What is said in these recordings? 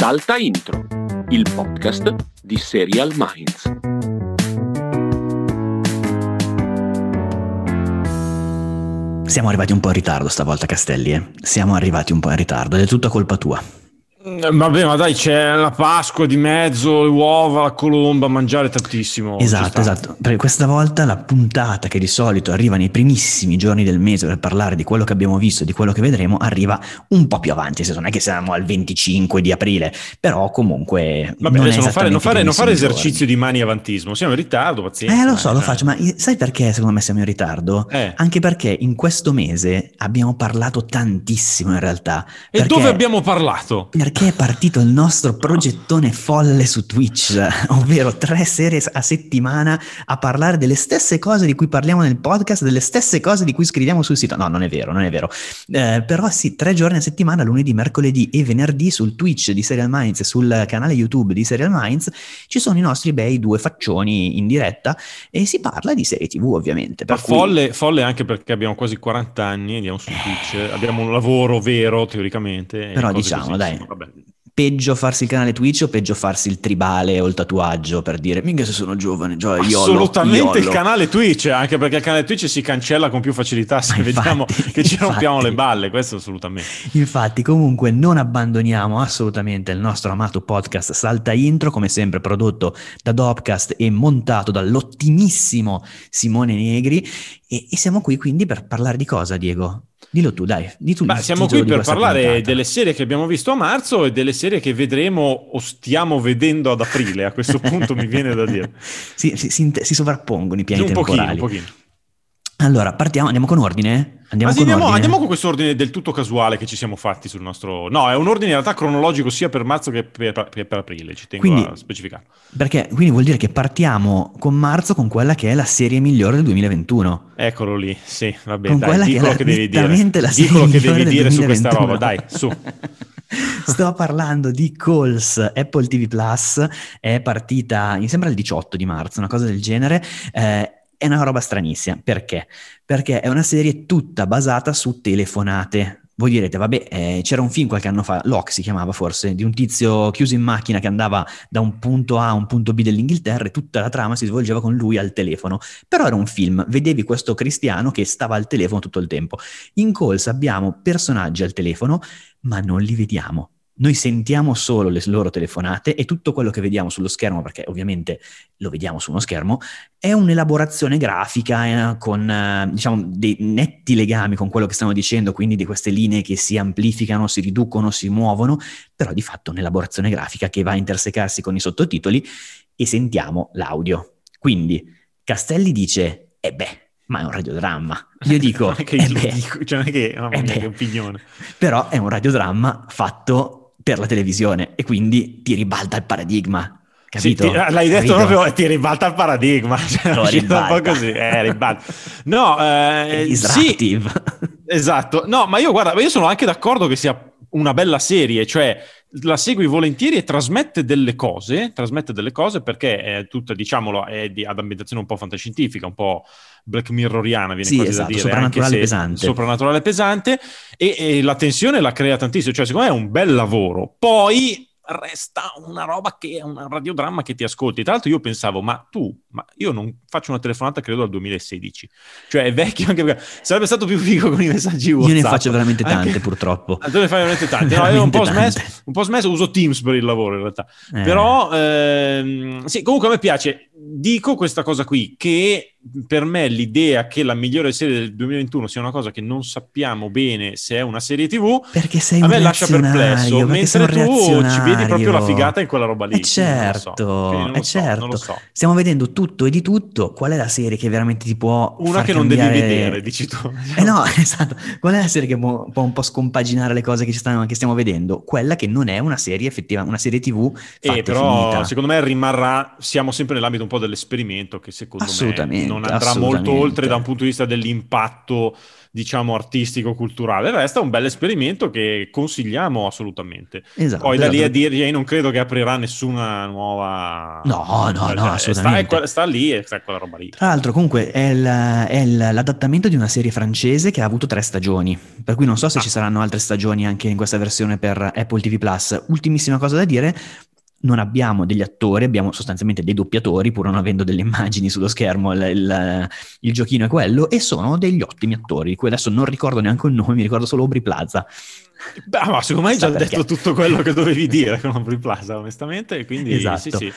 Salta Intro, il podcast di Serial Minds. Siamo arrivati un po' in ritardo stavolta, Castelli. Eh? Siamo arrivati un po' in ritardo ed è tutta colpa tua. Eh, vabbè, ma dai, c'è la Pasqua di mezzo, le uova, la colomba, mangiare tantissimo. Esatto, esatto. Perché questa volta la puntata che di solito arriva nei primissimi giorni del mese per parlare di quello che abbiamo visto, di quello che vedremo, arriva un po' più avanti. Se non è che siamo al 25 di aprile, però comunque. Vabbè, non adesso non fare, non fare, non fare esercizio di mani avantismo. Siamo in ritardo, pazienza. Eh, lo so, lo faccio, ma sai perché secondo me siamo in ritardo? Eh. Anche perché in questo mese abbiamo parlato tantissimo in realtà. E dove abbiamo parlato? Perché perché è partito il nostro progettone folle su Twitch, ovvero tre serie a settimana a parlare delle stesse cose di cui parliamo nel podcast, delle stesse cose di cui scriviamo sul sito. No, non è vero, non è vero. Eh, però sì, tre giorni a settimana, lunedì, mercoledì e venerdì sul Twitch di Serial Minds e sul canale YouTube di Serial Minds ci sono i nostri bei due faccioni in diretta e si parla di serie TV ovviamente. Ma cui... folle, folle anche perché abbiamo quasi 40 anni, andiamo su Twitch, abbiamo un lavoro vero teoricamente. Però diciamo, dai, insomma, peggio farsi il canale Twitch o peggio farsi il tribale o il tatuaggio per dire minchia se sono giovane io assolutamente il canale Twitch anche perché il canale Twitch si cancella con più facilità se infatti, vediamo che ci infatti, rompiamo le balle questo assolutamente. Infatti comunque non abbandoniamo assolutamente il nostro amato podcast Salta Intro come sempre prodotto da Dopcast e montato dall'ottimissimo Simone Negri. E, e siamo qui quindi per parlare di cosa Diego? Dillo tu, dai. Di tu Beh, siamo qui per parlare puntata. delle serie che abbiamo visto a marzo e delle serie che vedremo o stiamo vedendo ad aprile. A questo punto mi viene da dire. si, si, si, si, sovrappongono i piani un temporali. Pochino, un pochino. Allora, partiamo, andiamo con ordine? Andiamo, sì, con andiamo, andiamo, con questo ordine del tutto casuale che ci siamo fatti sul nostro... No, è un ordine in realtà cronologico sia per marzo che per, che per aprile, ci tengo quindi, a specificare. Perché quindi vuol dire che partiamo con marzo con quella che è la serie migliore del 2021. Eccolo lì, sì, va bene, dai, di quello che devi dire. La di quello che devi dire su questa roba, dai, su. Sto parlando di Calls Apple TV Plus, è partita, mi sembra il 18 di marzo, una cosa del genere. Eh, è una roba stranissima. Perché? Perché è una serie tutta basata su telefonate. Voi direte, vabbè, eh, c'era un film qualche anno fa, Locke si chiamava forse, di un tizio chiuso in macchina che andava da un punto A a un punto B dell'Inghilterra e tutta la trama si svolgeva con lui al telefono. Però era un film, vedevi questo cristiano che stava al telefono tutto il tempo. In Calls abbiamo personaggi al telefono, ma non li vediamo noi sentiamo solo le loro telefonate e tutto quello che vediamo sullo schermo, perché ovviamente lo vediamo su uno schermo, è un'elaborazione grafica eh, con eh, diciamo, dei netti legami con quello che stiamo dicendo, quindi di queste linee che si amplificano, si riducono, si muovono, però di fatto un'elaborazione grafica che va a intersecarsi con i sottotitoli e sentiamo l'audio. Quindi Castelli dice, e eh beh, ma è un radiodramma. Io dico, che io beh, dico cioè non è che, oh, mia, che opinione. Però è un radiodramma fatto per la televisione e quindi ti ribalta il paradigma. Capito? Sì, ti, l'hai detto capito? proprio, ti ribalta il paradigma. Cioè, Lo ribalta. Un po' così, eh, ribalta. No, eh, sì, esatto. No, ma io guarda, io sono anche d'accordo che sia una bella serie, cioè la segui volentieri e trasmette delle cose, trasmette delle cose perché è tutta, diciamolo, è di, ad ambientazione un po' fantascientifica, un po' Black Mirroriana, viene sì, quasi esatto, da dire, soprannaturale pesante. Soprannaturale pesante e, e la tensione la crea tantissimo, cioè secondo me è un bel lavoro. Poi resta una roba che è un radiodramma che ti ascolti. Tra l'altro io pensavo, ma tu, ma io non faccio una telefonata credo dal 2016. Cioè è vecchio anche perché sarebbe stato più figo con i messaggi WhatsApp. Io ne faccio veramente tante anche... purtroppo. Ah, tu ne fai veramente tante. No, io un po, smesso, un po' smesso, uso Teams per il lavoro in realtà. Eh. Però ehm, sì, comunque a me piace. Dico questa cosa qui, che per me l'idea che la migliore serie del 2021 sia una cosa che non sappiamo bene se è una serie TV, perché sei a me lascia perplesso, mentre tu ci vedi proprio la figata in quella roba lì. È certo, so. è so, certo. So. Stiamo vedendo tutto e di tutto. Qual è la serie che veramente ti può Una che cambiare... non devi vedere, dici tu. Eh no, esatto. Qual è la serie che può, può un po' scompaginare le cose che, stanno, che, stiamo vedendo? Quella che non è una serie effettiva, una serie TV eh, però finita. secondo me rimarrà, siamo sempre nell'ambito un po' dell'esperimento che secondo me non andrà molto oltre da un punto di vista dell'impatto diciamo artistico culturale. Resta un bel esperimento che consigliamo assolutamente. Esatto, poi esatto. da lì a dirgli non credo che aprirà nessuna nuova no no no assolutamente. sta, sta lì e sta quella roba lì. Tra l'altro comunque è, il, è l'adattamento di una serie francese che ha avuto tre stagioni. Per cui non so se ah. ci saranno altre stagioni anche in questa versione per Apple TV Plus. Ultimissima cosa da dire non abbiamo degli attori, abbiamo sostanzialmente dei doppiatori, pur non avendo delle immagini sullo schermo, il, il, il giochino è quello, e sono degli ottimi attori, cui adesso non ricordo neanche il nome, mi ricordo solo Aubrey Plaza. Beh, ma secondo me hai già detto tutto quello che dovevi dire con Aubrey Plaza, onestamente, quindi esatto. sì, sì.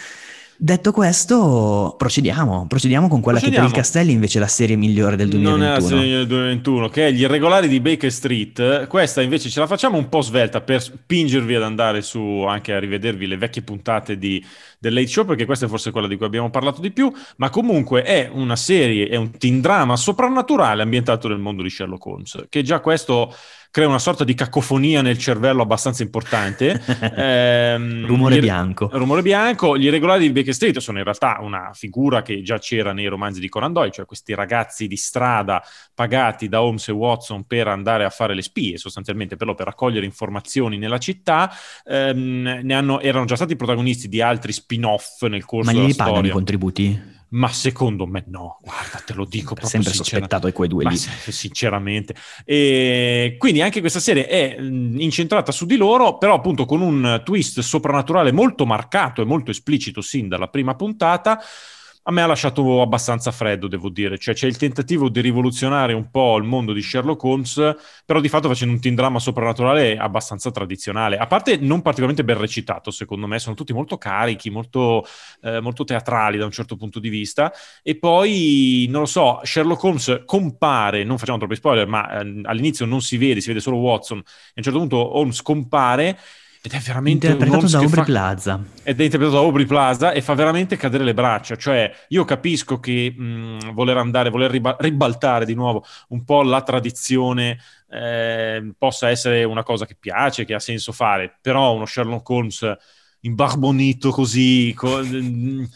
Detto questo, procediamo, procediamo con quella procediamo. che per il Castelli invece è la serie migliore del 2021. Non è la serie del 2021, che è Gli Irregolari di Baker Street. Questa invece ce la facciamo un po' svelta per spingervi ad andare su, anche a rivedervi le vecchie puntate di, del Late Show, perché questa è forse quella di cui abbiamo parlato di più, ma comunque è una serie, è un teen drama soprannaturale ambientato nel mondo di Sherlock Holmes, che già questo crea una sorta di cacofonia nel cervello abbastanza importante. eh, rumore gli, bianco. Rumore bianco. Gli irregolari di Baker Street sono in realtà una figura che già c'era nei romanzi di Conan Doyle, cioè questi ragazzi di strada pagati da Holmes e Watson per andare a fare le spie, sostanzialmente però per raccogliere informazioni nella città. Ehm, hanno, erano già stati protagonisti di altri spin-off nel corso Ma della storia. Ma gli pagano i contributi? Ma secondo me no, guarda, te lo dico proprio sempre sospettato di quei due lì. Sinceramente. E quindi anche questa serie è incentrata su di loro, però appunto con un twist soprannaturale molto marcato e molto esplicito sin dalla prima puntata a me ha lasciato abbastanza freddo, devo dire. Cioè, c'è il tentativo di rivoluzionare un po' il mondo di Sherlock Holmes, però di fatto facendo un teen drama soprannaturale abbastanza tradizionale. A parte non particolarmente ben recitato, secondo me, sono tutti molto carichi, molto, eh, molto teatrali da un certo punto di vista. E poi, non lo so, Sherlock Holmes compare, non facciamo troppi spoiler, ma eh, all'inizio non si vede, si vede solo Watson. E a un certo punto Holmes compare ed è veramente interpretato da Aubrey fa... Plaza. Ed è interpretato da Aubrey Plaza e fa veramente cadere le braccia. Cioè, io capisco che mh, voler andare, voler riba- ribaltare di nuovo un po' la tradizione eh, possa essere una cosa che piace, che ha senso fare, però uno Sherlock Holmes imbarbonito così, con,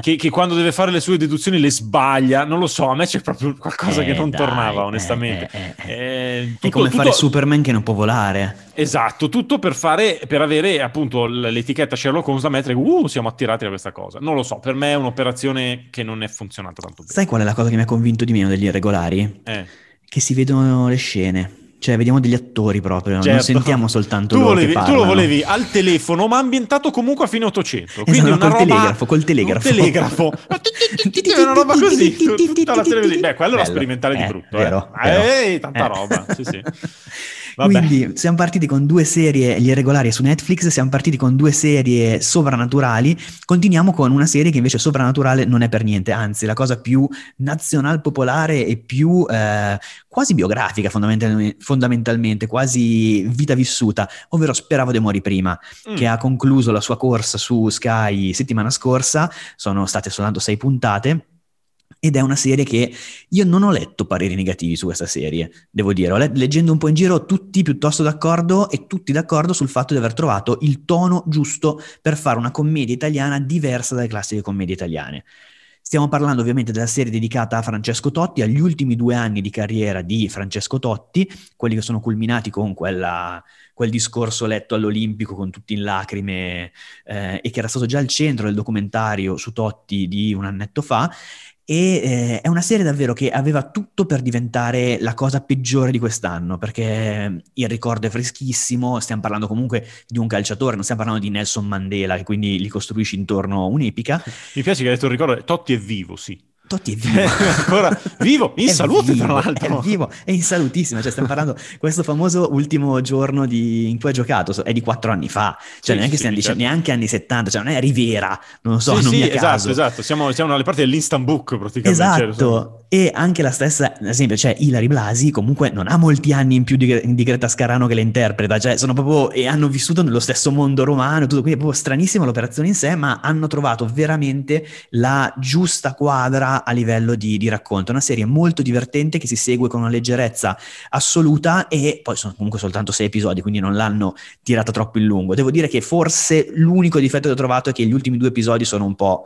che, che, quando deve fare le sue deduzioni le sbaglia, non lo so, a me c'è proprio qualcosa eh, che non dai, tornava eh, onestamente. Eh, eh, eh. tutto, è come tutto, fare Superman che non può volare. Esatto, tutto per, fare, per avere appunto l'etichetta Sherlock Holmes da mettere, uh, siamo attirati da questa cosa. Non lo so, per me è un'operazione che non è funzionata tanto bene. Sai qual è la cosa che mi ha convinto di meno degli irregolari? Che si vedono le scene. Cioè, vediamo degli attori proprio, certo. non sentiamo soltanto tu volevi, tu lo volevi al telefono, ma ambientato comunque a fine 800. Quindi esatto, una col roba... telegrafo, col telegrafo. Un telegrafo. una roba così, tutta la televisione. Beh, quello era sperimentale di brutto. Vero, eh. Vero. Ehi, tanta eh. roba, sì sì. Vabbè. Quindi siamo partiti con due serie, gli irregolari su Netflix, siamo partiti con due serie sovrannaturali, continuiamo con una serie che invece sovrannaturale non è per niente, anzi la cosa più nazional popolare e più eh, quasi biografica fondamentalmente, fondamentalmente, quasi vita vissuta, ovvero Speravo di morire prima, mm. che ha concluso la sua corsa su Sky settimana scorsa, sono state soltanto sei puntate ed è una serie che io non ho letto pareri negativi su questa serie, devo dire. Leggendo un po' in giro tutti piuttosto d'accordo e tutti d'accordo sul fatto di aver trovato il tono giusto per fare una commedia italiana diversa dalle classiche commedie italiane. Stiamo parlando ovviamente della serie dedicata a Francesco Totti, agli ultimi due anni di carriera di Francesco Totti, quelli che sono culminati con quella, quel discorso letto all'Olimpico con tutti in lacrime eh, e che era stato già al centro del documentario su Totti di un annetto fa e eh, è una serie davvero che aveva tutto per diventare la cosa peggiore di quest'anno, perché il ricordo è freschissimo, stiamo parlando comunque di un calciatore, non stiamo parlando di Nelson Mandela, che quindi gli costruisci intorno un'epica. Mi piace che hai detto il ricordo, Totti è vivo, sì. Totti è vivo. ancora vivo, in è salute vivo, tra l'altro. È vivo, è in salutissima, cioè stiamo parlando questo famoso ultimo giorno di, in cui ha giocato, è di quattro anni fa, cioè sì, neanche, sì, certo. neanche, anni 70, cioè non è Rivera, non lo so, sì, non sì, esatto, esatto, siamo, siamo alle parti dell'instant book praticamente. Esatto, e anche la stessa, ad esempio, cioè Ilari Blasi comunque non ha molti anni in più di, di Greta Scarano che le interpreta, cioè sono proprio, e hanno vissuto nello stesso mondo romano, tutto, quindi è proprio stranissima l'operazione in sé, ma hanno trovato veramente la giusta quadra a livello di, di racconto. Una serie molto divertente che si segue con una leggerezza assoluta e poi sono comunque soltanto sei episodi, quindi non l'hanno tirata troppo in lungo. Devo dire che forse l'unico difetto che ho trovato è che gli ultimi due episodi sono un po'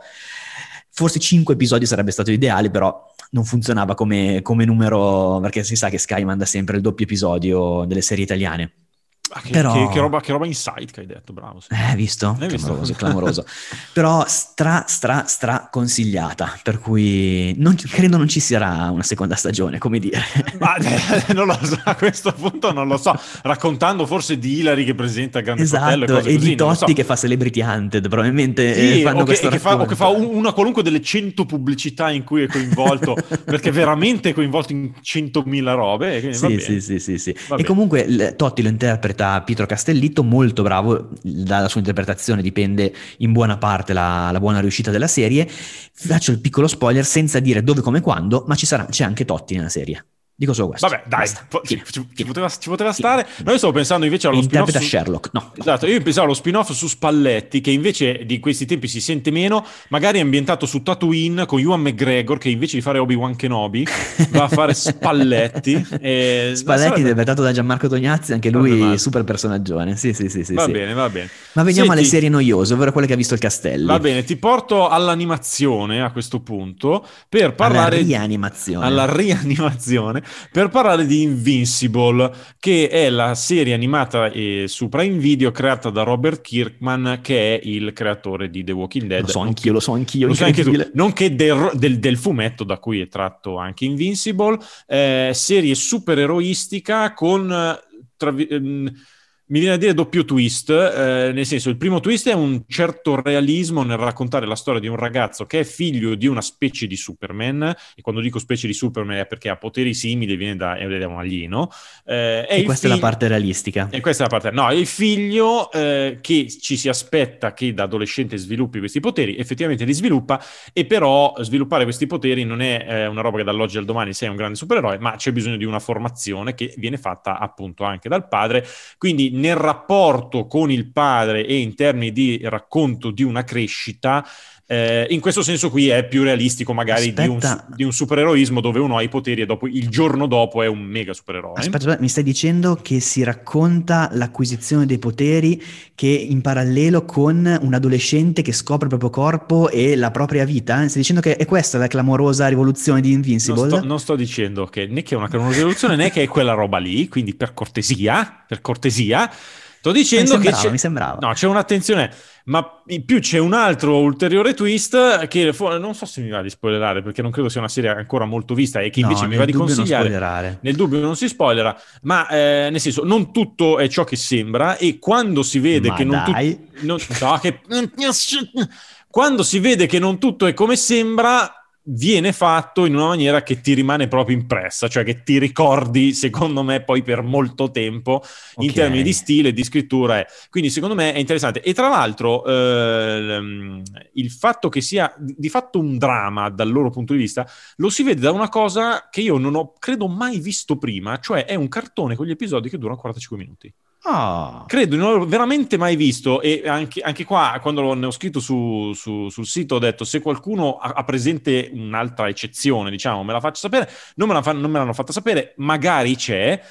forse cinque episodi sarebbe stato ideale, però non funzionava come, come numero, perché si sa che Sky manda sempre il doppio episodio delle serie italiane. Ah, che, Però... che, che, roba, che roba insight che hai detto, bravo. Sì. Eh, visto? Hai clamoroso, visto? clamoroso. Però stra, stra, stra consigliata, per cui non, credo non ci sarà una seconda stagione, come dire. Ma eh, non lo so, a questo punto non lo so. Raccontando forse di Hilary che presenta Grande esatto, Fratello e cose e così, di Totti so. che fa Celebrity Hunted, probabilmente sì, eh, fanno o questo che, fa, o che fa una qualunque delle cento pubblicità in cui è coinvolto, perché veramente è coinvolto in centomila robe. Sì, sì, sì, sì, sì. E comunque Totti lo interpreta Pietro Castelli Castellitto, molto bravo, dalla sua interpretazione dipende in buona parte la, la buona riuscita della serie. Faccio il piccolo spoiler senza dire dove, come, quando, ma sarà, c'è anche Totti nella serie. Dico solo questo. Vabbè, dai, po- ci, ci, ci, poteva, ci, poteva, stare. No, io stavo pensando invece allo spin-off. Su... Sherlock, no. Esatto, io pensavo allo spin-off su Spalletti, che invece di questi tempi si sente meno, magari è ambientato su Tatooine con Ewan McGregor, che invece di fare Obi-Wan Kenobi va a fare Spalletti. E... Spalletti, interpretato da Gianmarco Tognazzi, anche lui super personaggione. Sì, sì, sì. sì va sì. bene, va bene. Ma veniamo Senti, alle serie noiose, ovvero quelle che ha visto il Castello. Va bene, ti porto all'animazione a questo punto per parlare... Alla rianimazione. Alla rianimazione, per parlare di Invincible, che è la serie animata eh, su Prime Video creata da Robert Kirkman, che è il creatore di The Walking Dead. Lo so anch'io, lo so anch'io. Lo so anche tu, nonché del, del, del, fumetto da cui è tratto anche Invincible, eh, serie super eroistica con... Tra, ehm, mi viene a dire doppio twist, eh, nel senso il primo twist è un certo realismo nel raccontare la storia di un ragazzo che è figlio di una specie di Superman, e quando dico specie di Superman è perché ha poteri simili, viene da, è un alieno. Eh, e questa figlio, è la parte realistica. E questa è la parte, no, è il figlio eh, che ci si aspetta che da adolescente sviluppi questi poteri, effettivamente li sviluppa, e però sviluppare questi poteri non è eh, una roba che dall'oggi al domani sei un grande supereroe, ma c'è bisogno di una formazione che viene fatta appunto anche dal padre, quindi nel rapporto con il padre e in termini di racconto di una crescita, eh, in questo senso qui è più realistico magari di un, di un, supereroismo dove uno ha i poteri e dopo, il giorno dopo è un mega supereroe. Aspetta, mi stai dicendo che si racconta l'acquisizione dei poteri che in parallelo con un adolescente che scopre il proprio corpo e la propria vita? Stai dicendo che è questa la clamorosa rivoluzione di Invincible? Non sto, non sto dicendo che né che è una clamorosa rivoluzione né che è quella roba lì, quindi per cortesia, per cortesia Sto dicendo che c'è, mi sembrava. No, c'è un'attenzione, ma in più c'è un altro ulteriore twist che non so se mi va di spoilerare perché non credo sia una serie ancora molto vista e che invece no, mi va di consigliare. Nel dubbio non si spoilera, ma eh, nel senso non tutto è ciò che sembra e quando si vede ma che non tutto... No, che... quando si vede che non tutto è come sembra viene fatto in una maniera che ti rimane proprio impressa, cioè che ti ricordi, secondo me, poi per molto tempo okay. in termini di stile, di scrittura. Eh. Quindi, secondo me, è interessante. E tra l'altro, eh, il fatto che sia di fatto un dramma dal loro punto di vista, lo si vede da una cosa che io non ho, credo, mai visto prima, cioè è un cartone con gli episodi che durano 45 minuti. Oh. Credo non averlo veramente mai visto e anche, anche qua quando ne ho scritto su, su, sul sito ho detto se qualcuno ha, ha, presente un'altra eccezione diciamo me la faccia sapere, non me, la fa, non me l'hanno fatta sapere, magari c'è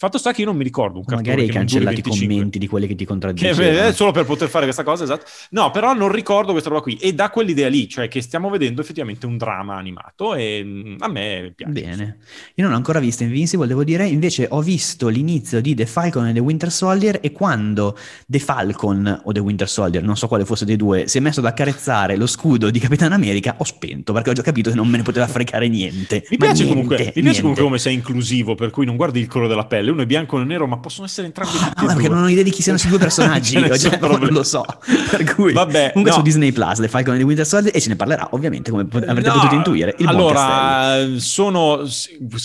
Fatto sta che io non mi ricordo un cartone Magari hai cancellato i commenti di quelli che ti contraddicono. Che, solo per poter fare questa cosa, esatto. No, però non ricordo questa roba qui. E da quell'idea lì, cioè che stiamo vedendo effettivamente un dramma animato e mm, a me piace. Bene. Io non ho ancora visto Invincible, devo dire. Invece ho visto l'inizio di The Falcon e The Winter Soldier e quando The Falcon o The Winter Soldier, non so quale fosse dei due, si è messo ad accarezzare lo scudo di Capitan America, ho spento perché ho già capito che non me ne poteva fregare niente. Mi piace, niente, comunque, mi piace comunque come sei inclusivo, per cui non guardi il colore della pelle pelle, uno è bianco e nero, ma possono essere entrambi ah, no, perché non ho idea di chi siano questi due personaggi, io cioè, non lo so. Per cui, Vabbè, comunque no. su Disney Plus, The Falcon e The Winter Soldier, e ce ne parlerà ovviamente, come avrete no, potuto intuire, Allora, sono,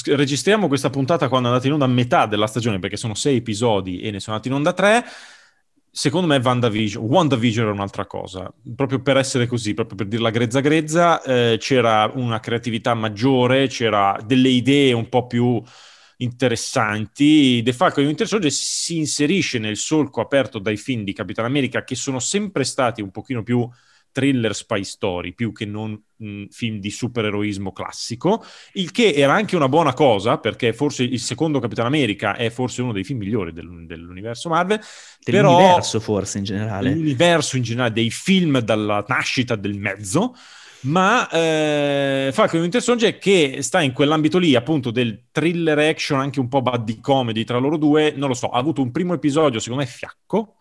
registriamo questa puntata quando è andata in onda a metà della stagione, perché sono sei episodi e ne sono andati in onda tre. Secondo me WandaVision, WandaVision era un'altra cosa, proprio per essere così, proprio per dirla grezza grezza, eh, c'era una creatività maggiore, c'era delle idee un po' più interessanti. The Falcon e Winter Soldier si inserisce nel solco aperto dai film di Capitan America che sono sempre stati un pochino più thriller spy story più che non mh, film di supereroismo classico, il che era anche una buona cosa perché forse il secondo Capitan America è forse uno dei film migliori del, dell'universo Marvel. Dell'universo però, forse in generale. L'universo in generale, dei film dalla nascita del mezzo. Ma eh, Falcon Winter Soldier che sta in quell'ambito lì appunto del thriller action anche un po' buddy comedy tra loro due. Non lo so ha avuto un primo episodio secondo me fiacco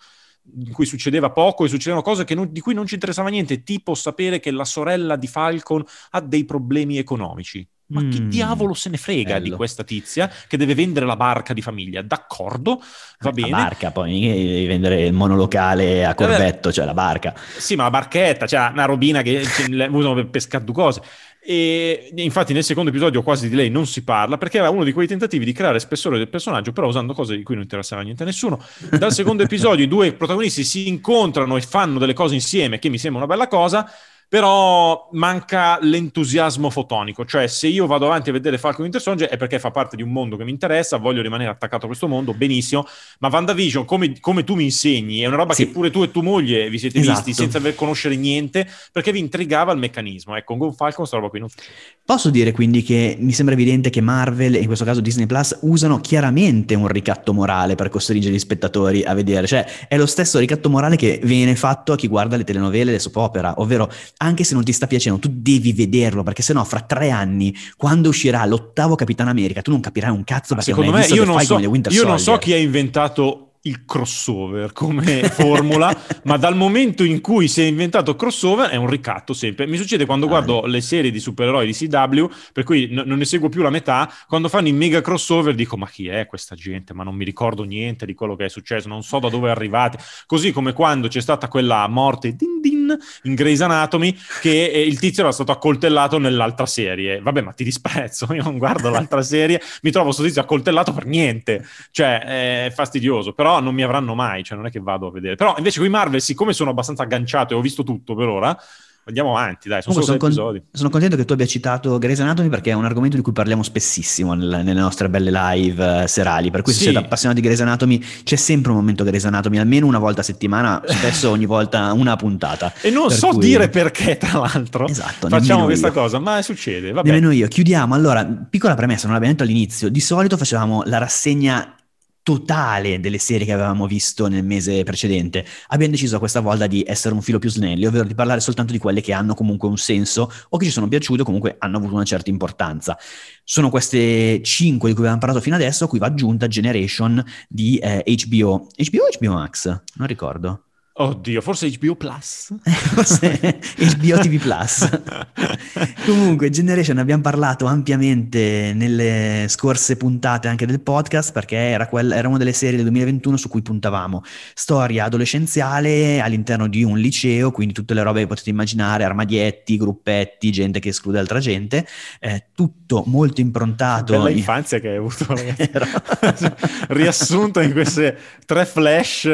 in cui succedeva poco e succedevano cose non, di cui non ci interessava niente tipo sapere che la sorella di Falcon ha dei problemi economici ma chi mm, diavolo se ne frega bello. di questa tizia che deve vendere la barca di famiglia? D'accordo, va bene. La barca, poi devi vendere il monolocale a corvetto, eh, cioè la barca. Sì, ma la barchetta, cioè una robina che usano per pescare due cose. E infatti nel secondo episodio quasi di lei non si parla perché era uno di quei tentativi di creare spessore del personaggio però usando cose di cui non interessava niente a nessuno. Dal secondo episodio i due protagonisti si incontrano e fanno delle cose insieme che mi sembra una bella cosa però manca l'entusiasmo fotonico, cioè se io vado avanti a vedere Falcon Winter Soldier è perché fa parte di un mondo che mi interessa, voglio rimanere attaccato a questo mondo, benissimo, ma WandaVision, come, come tu mi insegni, è una roba sì. che pure tu e tua moglie vi siete esatto. visti senza aver conoscere niente, perché vi intrigava il meccanismo, ecco, con Falcon sta roba qui non succede. Posso dire quindi che mi sembra evidente che Marvel, e in questo caso Disney Plus, usano chiaramente un ricatto morale per costringere gli spettatori a vedere, cioè è lo stesso ricatto morale che viene fatto a chi guarda le telenovele e le soap opera, ovvero anche se non ti sta piacendo, tu devi vederlo, perché sennò fra tre anni, quando uscirà l'ottavo Capitano America, tu non capirai un cazzo perché Secondo me io non, so, io non so chi ha inventato il crossover come formula, ma dal momento in cui si è inventato crossover è un ricatto sempre. Mi succede quando ah, guardo le serie di supereroi di CW, per cui n- non ne seguo più la metà, quando fanno i mega crossover dico ma chi è questa gente? Ma non mi ricordo niente di quello che è successo, non so da dove arrivate. Così come quando c'è stata quella morte din din in Grey's Anatomy che eh, il tizio era stato accoltellato nell'altra serie. Vabbè, ma ti disprezzo, io non guardo l'altra serie, mi trovo questo tizio accoltellato per niente. Cioè, è fastidioso, però non mi avranno mai, cioè non è che vado a vedere. Però invece con i Marvel, siccome sono abbastanza agganciato e ho visto tutto per ora, Andiamo avanti, dai, sono, sono, con- sono, contento che tu abbia citato Grey's Anatomy perché è un argomento di cui parliamo spessissimo nel, nelle nostre belle live uh, serali, per cui se sì. siete appassionati di Grey's Anatomy c'è sempre un momento Grey's Anatomy, almeno una volta a settimana, spesso ogni volta una puntata. E non so cui... dire perché, tra l'altro, esatto, facciamo questa io. cosa, ma succede. Vabbè. Nemmeno io. Chiudiamo. Allora, piccola premessa, non l'abbiamo detto all'inizio, di solito facevamo la rassegna totale delle serie che avevamo visto nel mese precedente, abbiamo deciso questa volta di essere un filo più snelli, ovvero di parlare soltanto di quelle che hanno comunque un senso o che ci sono piaciute o comunque hanno avuto una certa importanza. Sono queste cinque di cui abbiamo parlato fino adesso, a cui va aggiunta Generation di eh, HBO. HBO o HBO Max? Non ricordo. Oddio, forse HBO Plus? HBO TV Plus. Comunque, Generation abbiamo parlato ampiamente nelle scorse puntate anche del podcast perché era, quella, era una delle serie del 2021 su cui puntavamo. Storia adolescenziale all'interno di un liceo, quindi tutte le robe che potete immaginare, armadietti, gruppetti, gente che esclude altra gente, eh, tutto molto improntato. Bella infanzia che hai avuto, Riassunto in queste tre flash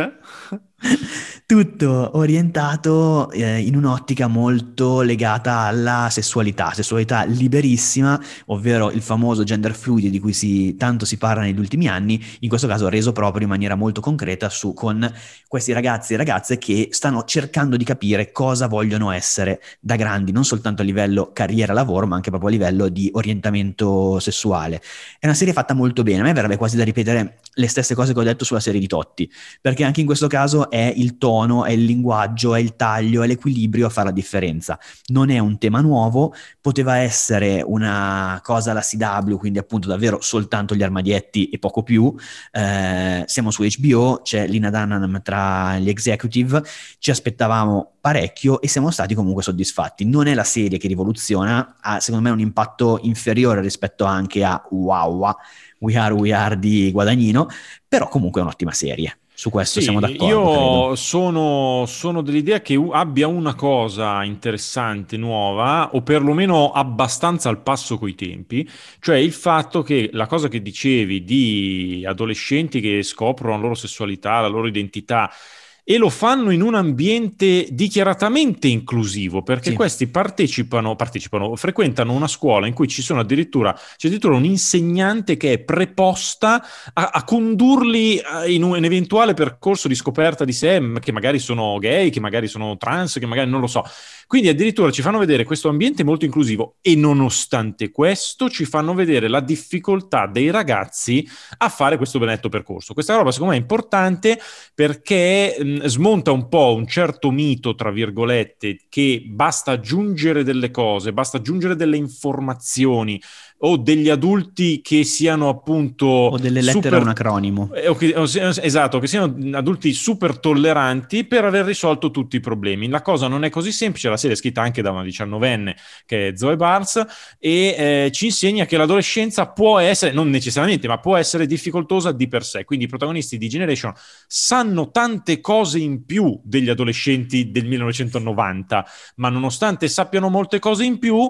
tutto orientato eh, in un'ottica molto legata alla sessualità, sessualità liberissima, ovvero il famoso gender fluid di cui si, tanto si parla negli ultimi anni, in questo caso reso proprio in maniera molto concreta su, con questi ragazzi e ragazze che stanno cercando di capire cosa vogliono essere da grandi, non soltanto a livello carriera-lavoro, ma anche proprio a livello di orientamento sessuale. È una serie fatta molto bene, a me verrebbe quasi da ripetere le stesse cose che ho detto sulla serie di Totti, perché anche in questo caso è il tono, è il linguaggio, è il taglio, è l'equilibrio a fare la differenza. Non è un tema nuovo, poteva essere una cosa alla CW, quindi appunto davvero soltanto gli armadietti e poco più. Eh, siamo su HBO, c'è Lina Dunham tra gli executive, ci aspettavamo parecchio e siamo stati comunque soddisfatti. Non è la serie che rivoluziona, ha secondo me un impatto inferiore rispetto anche a Wow We Are We Are di Guadagnino, però comunque è un'ottima serie. Su questo sì, siamo d'accordo. Io sono, sono, dell'idea che abbia una cosa interessante, nuova, o perlomeno abbastanza al passo coi tempi, cioè il fatto che la cosa che dicevi di adolescenti che scoprono la loro sessualità, la loro identità e lo fanno in un ambiente dichiaratamente inclusivo, perché sì. questi partecipano, partecipano, frequentano una scuola in cui ci sono addirittura, c'è addirittura un insegnante che è preposta a, a condurli eh, in un, un, eventuale percorso di scoperta di sé, che magari sono gay, che magari sono trans, che magari non lo so. Quindi addirittura ci fanno vedere questo ambiente molto inclusivo e nonostante questo ci fanno vedere la difficoltà dei ragazzi a fare questo benedetto percorso. Questa roba secondo me è importante perché smonta un po' un certo mito, tra virgolette, che basta aggiungere delle cose, basta aggiungere delle informazioni o degli adulti che siano appunto... O delle lettere super, a un acronimo. Eh, che, esatto, che siano adulti super tolleranti per aver risolto tutti i problemi. La cosa non è così semplice, la serie è scritta anche da una diciannovenne che è Zoe Barnes e eh, ci insegna che l'adolescenza può essere, non necessariamente, ma può essere difficoltosa di per sé. Quindi i protagonisti di Generation sanno tante cose in più degli adolescenti del 1990, ma nonostante sappiano molte cose in più,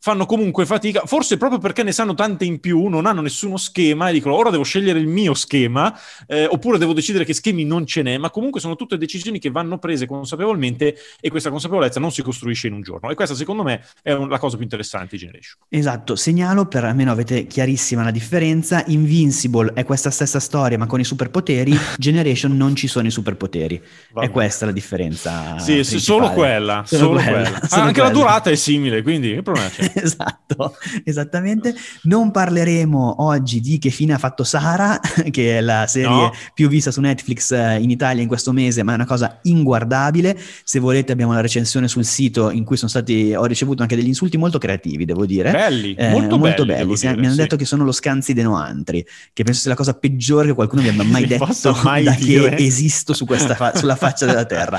fanno comunque fatica, forse proprio perché ne sanno tante in più, non hanno nessuno schema e dicono ora devo scegliere il mio schema, eh, oppure devo decidere che schemi non ce n'è, ma comunque sono tutte decisioni che vanno prese consapevolmente e questa consapevolezza non si costruisce in un giorno. E questa secondo me è un, la cosa più interessante di Generation. Esatto, segnalo per almeno avete chiarissima la differenza, Invincible è questa stessa storia ma con i superpoteri, Generation non ci sono i superpoteri. È questa la differenza. Sì, principale. solo quella. Solo, solo quella. quella. Solo Anche quella. la durata è simile, quindi che problema c'è? esatto, esattamente. Non parleremo oggi di Che fine ha fatto Sara, che è la serie no. più vista su Netflix eh, in Italia in questo mese, ma è una cosa inguardabile. Se volete abbiamo la recensione sul sito in cui sono stati, ho ricevuto anche degli insulti molto creativi, devo dire. Belli, eh, molto, molto belli. belli. Dire, mi hanno sì. detto che sono lo scanzi dei noantri, che penso sia la cosa peggiore che qualcuno mi abbia mai detto mai da dire. che esisto su fa- sulla faccia della terra.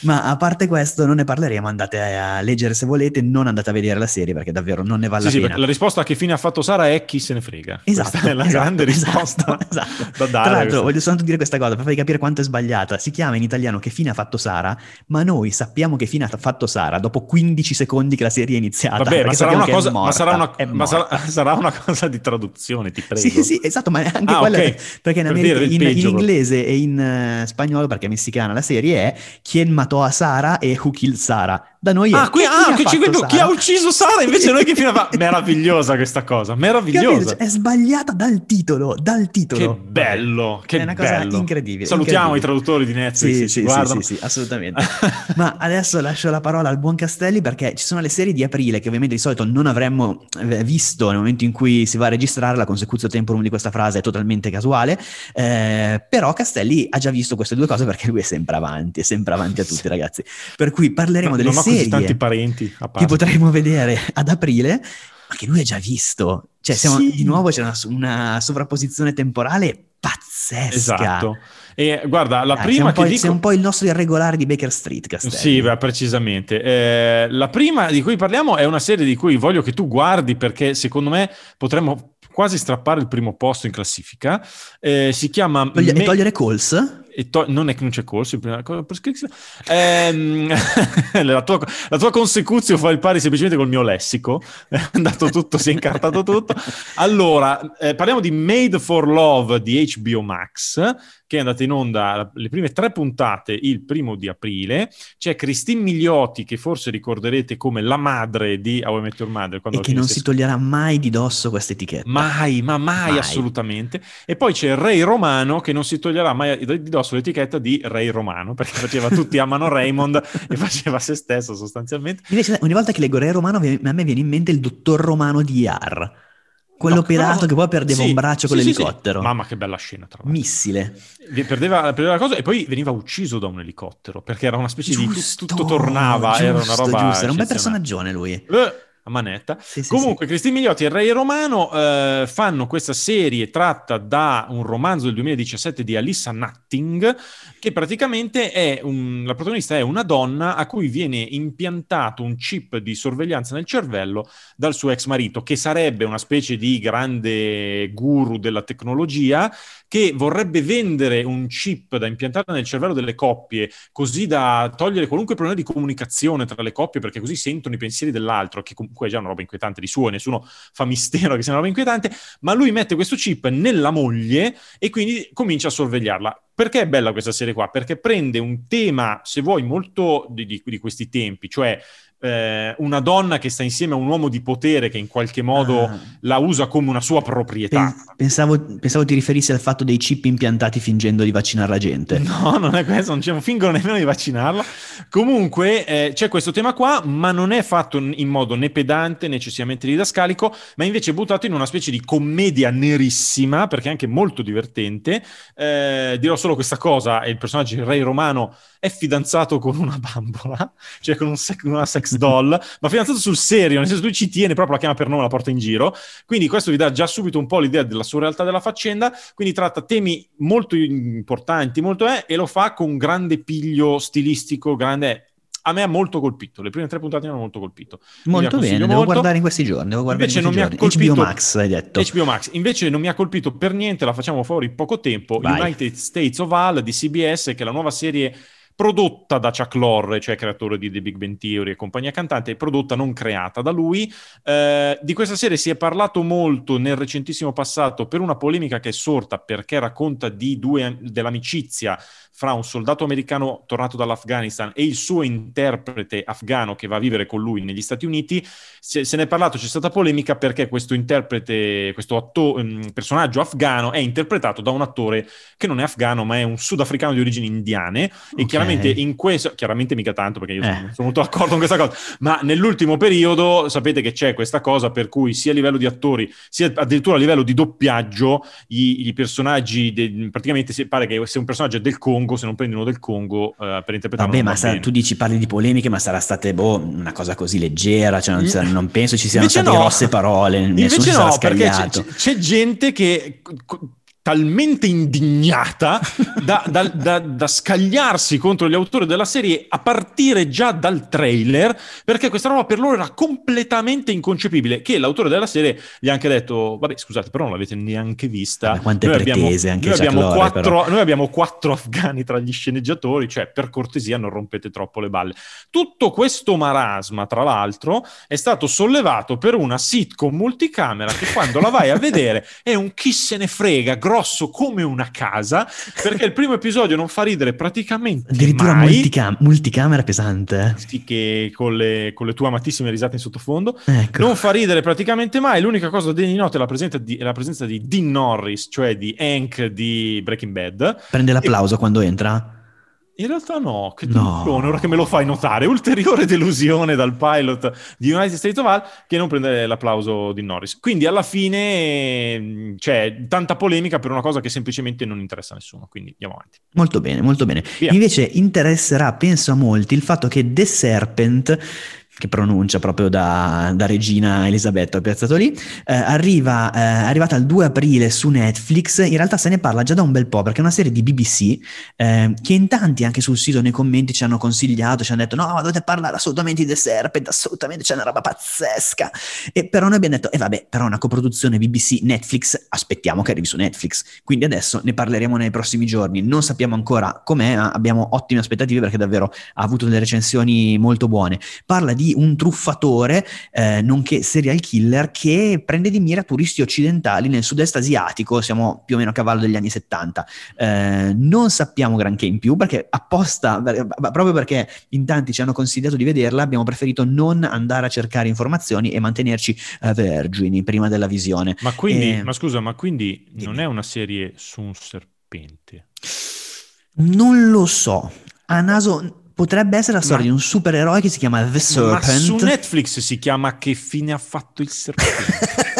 Ma a parte questo non ne parleremo, andate a leggere se volete, non andate a vedere la serie perché davvero non ne vale sì, la pena. la risposta a che fine ha fatto Sara è chi se ne frega. Esatto. Questa è la esatto, grande esatto, risposta esatto. da dare. Tra l'altro, voglio soltanto dire questa cosa per farvi capire quanto è sbagliata. Si chiama in italiano che fine ha fatto Sara, ma noi sappiamo che fine ha fatto Sara dopo 15 secondi che la serie è iniziata. Vabbè, ma sarà, cosa, morta, ma, sarà una, ma sarà, sarà una, cosa di traduzione, ti prego. Sì, sì, esatto, ma anche ah, quella okay. perché in, America, in, in, inglese e in uh, spagnolo, perché è messicana la serie, è Chien matò a Sara e Who Killed Sara. Da noi ah, è qui, ah, che ci vedo chi ha ucciso Sara, invece noi che fine fa... Meravigliosa questa cosa, meravigliosa. È sbagliata dal titolo, dal titolo. Che bello, che È una bello. cosa incredibile. Salutiamo incredibile. i traduttori di Netflix. Sì, sì, sì, sì, sì, assolutamente. Ma adesso lascio la parola al buon Castelli perché ci sono le serie di aprile che ovviamente di solito non avremmo eh, visto nel momento in cui si va a registrare, la consecutio temporum di questa frase è totalmente casuale, eh, però Castelli ha già visto queste due cose perché lui è sempre avanti, è sempre avanti a tutti ragazzi. Per cui parleremo no, delle non serie... Tanti parenti eventi che potremo vedere ad aprile, ma che lui ha già visto. Cioè, siamo, sì. di nuovo c'è una, una, sovrapposizione temporale pazzesca. Esatto. E guarda, la Dai, prima che dico... Sei un po' il nostro irregolare di Baker Street, Castelli. Sì, beh, precisamente. Eh, la prima di cui parliamo è una serie di cui voglio che tu guardi perché secondo me potremmo quasi strappare il primo posto in classifica. Eh, si chiama... Togli- Me- togliere Coles? To- non è che non c'è corso, ehm, la, tua, la tua consecuzio fa il pari semplicemente col mio lessico, è andato tutto, si è incartato tutto. Allora, eh, parliamo di Made for Love di HBO Max, che è andata in onda le prime tre puntate il primo di aprile. C'è Christine Migliotti, che forse ricorderete come la madre di How I Met Your Mother. E che non si toglierà mai di dosso questa etichetta. Mai, ma mai, mai, assolutamente. E poi c'è Ray Romano, che non si toglierà mai di dosso l'etichetta di Ray Romano, perché faceva tutti amano Raymond e faceva se stesso sostanzialmente. Invece ogni volta che leggo Ray Romano a me viene in mente il dottor Romano di Yar quello no, pelato no, che poi perdeva sì, un braccio sì, con l'elicottero. Sì, Mamma che bella scena, tra l'altro. Missile. Perdeva, perdeva, la cosa e poi veniva ucciso da un elicottero, perché era una specie giusto, di... tutto tornava, giusto, era una roba... Giusto, era un bel personaggione lui. Eh, a manetta. Sì, Comunque, sì, Cristina Migliotti e il Re Romano eh, fanno questa serie tratta da un romanzo del 2017 di Alissa Nutting, che praticamente è un, la protagonista è una donna a cui viene impiantato un chip di sorveglianza nel cervello dal suo ex marito, che sarebbe una specie di grande guru della tecnologia, che vorrebbe vendere un chip da impiantare nel cervello delle coppie, così da togliere qualunque problema di comunicazione tra le coppie, perché così sentono i pensieri dell'altro, che comunque è già una roba inquietante di suo, e nessuno fa mistero che sia una roba inquietante, ma lui mette questo chip nella moglie e quindi comincia a sorvegliarla. Perché è bella questa serie qua? Perché prende un tema, se vuoi, molto di, di, di questi tempi, cioè eh, una donna che sta insieme a un uomo di potere che in qualche modo ah. la usa come una sua proprietà. Pensavo, pensavo, ti riferissi al fatto dei chip impiantati fingendo di vaccinare la gente. No, non è questo, non diciamo, fingono nemmeno di vaccinarla. Comunque eh, c'è questo tema qua, ma non è fatto in modo né pedante, né eccessivamente didascalico, ma invece buttato in una specie di commedia nerissima, perché è anche molto divertente. Eh, dirò solo questa cosa, il personaggio, il re romano, è fidanzato con una bambola, cioè con un sec- una sex doll, ma fidanzato sul serio, nel senso lui ci tiene proprio, la chiama per nome, la porta in giro. Quindi questo vi dà già subito un po' l'idea della surrealtà della faccenda, quindi tratta temi molto importanti, molto è, e lo fa con grande piglio stilistico, grande a me ha molto colpito. Le prime tre puntate mi hanno molto colpito. Molto bene, devo molto. guardare in questi giorni. Devo guardare Invece in questi non giorni. HBO Max, hai detto. HBO Max. Invece non mi ha colpito per niente, la facciamo fuori poco tempo. Vai. United States of Al di CBS, che è la nuova serie prodotta da Chuck Lorre, cioè creatore di The Big Bang Theory e compagnia cantante, prodotta non creata da lui. Eh, di questa serie si è parlato molto nel recentissimo passato per una polemica che è sorta perché racconta di due, dell'amicizia fra un soldato americano tornato dall'Afghanistan e il suo interprete afgano che va a vivere con lui negli Stati Uniti. Se, se ne è parlato, c'è stata polemica perché questo interprete, questo atto, um, personaggio afgano è interpretato da un attore che non è afgano ma è un sudafricano di origini indiane okay. e chiaramente in questo, chiaramente mica tanto perché io sono, eh. sono molto d'accordo con questa cosa, ma nell'ultimo periodo sapete che c'è questa cosa per cui sia a livello di attori sia addirittura a livello di doppiaggio i, i personaggi, de, praticamente si pare che se un personaggio è del Congo se non prendi uno del Congo uh, per interpretarlo. Vabbè, ma sa, tu dici parli di polemiche, ma sarà stata boh, una cosa così leggera, cioè non, mm. non penso ci siano Invece state no. grosse parole, nessuno Invece no, perché c'è, c'è gente che talmente indignata da, da, da, da, scagliarsi contro gli autori della serie a partire già dal trailer, perché questa roba per loro era completamente inconcepibile, che l'autore della serie gli ha anche detto, vabbè scusate, però non l'avete neanche vista. Ma quante noi pretese abbiamo, anche noi abbiamo, Lore, quattro, noi abbiamo quattro afghani tra gli sceneggiatori, cioè per cortesia non rompete troppo le balle. Tutto questo marasma, tra l'altro, è stato sollevato per una sitcom multicamera che quando la vai a vedere è un chi se ne frega, grosso come una casa, perché il primo episodio non fa ridere praticamente Addirittura mai. Multicam- multicamera pesante. Sì, che con le, con le, tue amatissime risate in sottofondo. Ecco. Non fa ridere praticamente mai. L'unica cosa degna di nota è la, presenza di, la presenza di Dean Norris, cioè di Hank di Breaking Bad. Prende l'applauso e... quando entra? In realtà no, che no. ora che me lo fai notare. Ulteriore delusione dal pilot di United States of All che non prende l'applauso di Norris. Quindi alla fine mm, c'è tanta polemica per una cosa che semplicemente non interessa a nessuno. Quindi andiamo avanti. Molto bene, molto bene. Via. Invece interesserà, penso a molti, il fatto che The Serpent che pronuncia proprio da, da regina Elisabetta, ho piazzato lì, eh, arriva, eh, arrivata il 2 aprile su Netflix, in realtà se ne parla già da un bel po' perché è una serie di BBC eh, che in tanti anche sul sito nei commenti ci hanno consigliato, ci hanno detto no, dovete parlare assolutamente di The Serpent, assolutamente c'è una roba pazzesca, e però noi abbiamo detto, e eh vabbè, però una coproduzione BBC Netflix, aspettiamo che arrivi su Netflix, quindi adesso ne parleremo nei prossimi giorni, non sappiamo ancora com'è, abbiamo ottime aspettative perché davvero ha avuto delle recensioni molto buone, parla di un truffatore, eh, nonché serial killer, che prende di mira turisti occidentali nel sud-est asiatico, siamo più o meno a cavallo degli anni 70. Eh, non sappiamo granché in più, perché apposta, proprio perché in tanti ci hanno consigliato di vederla, abbiamo preferito non andare a cercare informazioni e mantenerci uh, vergini prima della visione. Ma quindi, eh, ma scusa, ma quindi non è una serie su un serpente? Non lo so. A naso Potrebbe essere la storia ma, di un supereroe che si chiama The Serpent. Ma su Netflix si chiama Che fine ha fatto il serpente?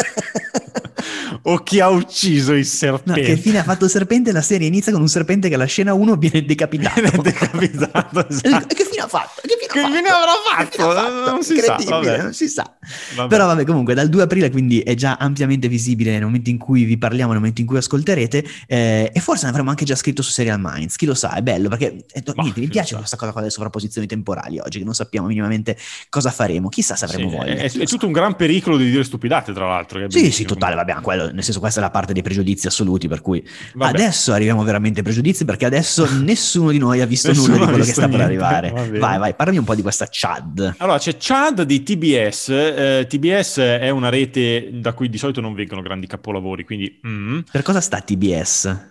o chi ha ucciso il serpente. No, che fine ha fatto il serpente? La serie inizia con un serpente che alla scena 1 viene decapitato. Viene decapitato, esatto. Che fine ha fatto? Che fine, che fine avrà fatto? fatto? Non si sa. Non si sa. Vabbè. Però vabbè, comunque dal 2 aprile quindi è già ampiamente visibile nel momento in cui vi parliamo, nel momento in cui ascolterete eh, e forse ne avremo anche già scritto su Serial Minds, chi lo sa, è bello perché eh, bah, niente, mi piace questa cosa qua delle sovrapposizioni temporali oggi, che non sappiamo minimamente cosa faremo, chissà se avremo sì, voglia. È, è tutto un gran pericolo di dire stupidate tra l'altro. sì, sì, totale, vabbè, quello, nel senso questa è la parte dei pregiudizi assoluti, per cui vabbè. adesso arriviamo veramente ai pregiudizi perché adesso nessuno di noi ha visto nulla di quello che sta niente. per arrivare. Vai, vai, parlami un po' di questa Chad. Allora, c'è Chad di TBS, eh, TBS è una rete da cui di solito non vengono grandi capolavori, quindi... Mm. Per cosa sta TBS?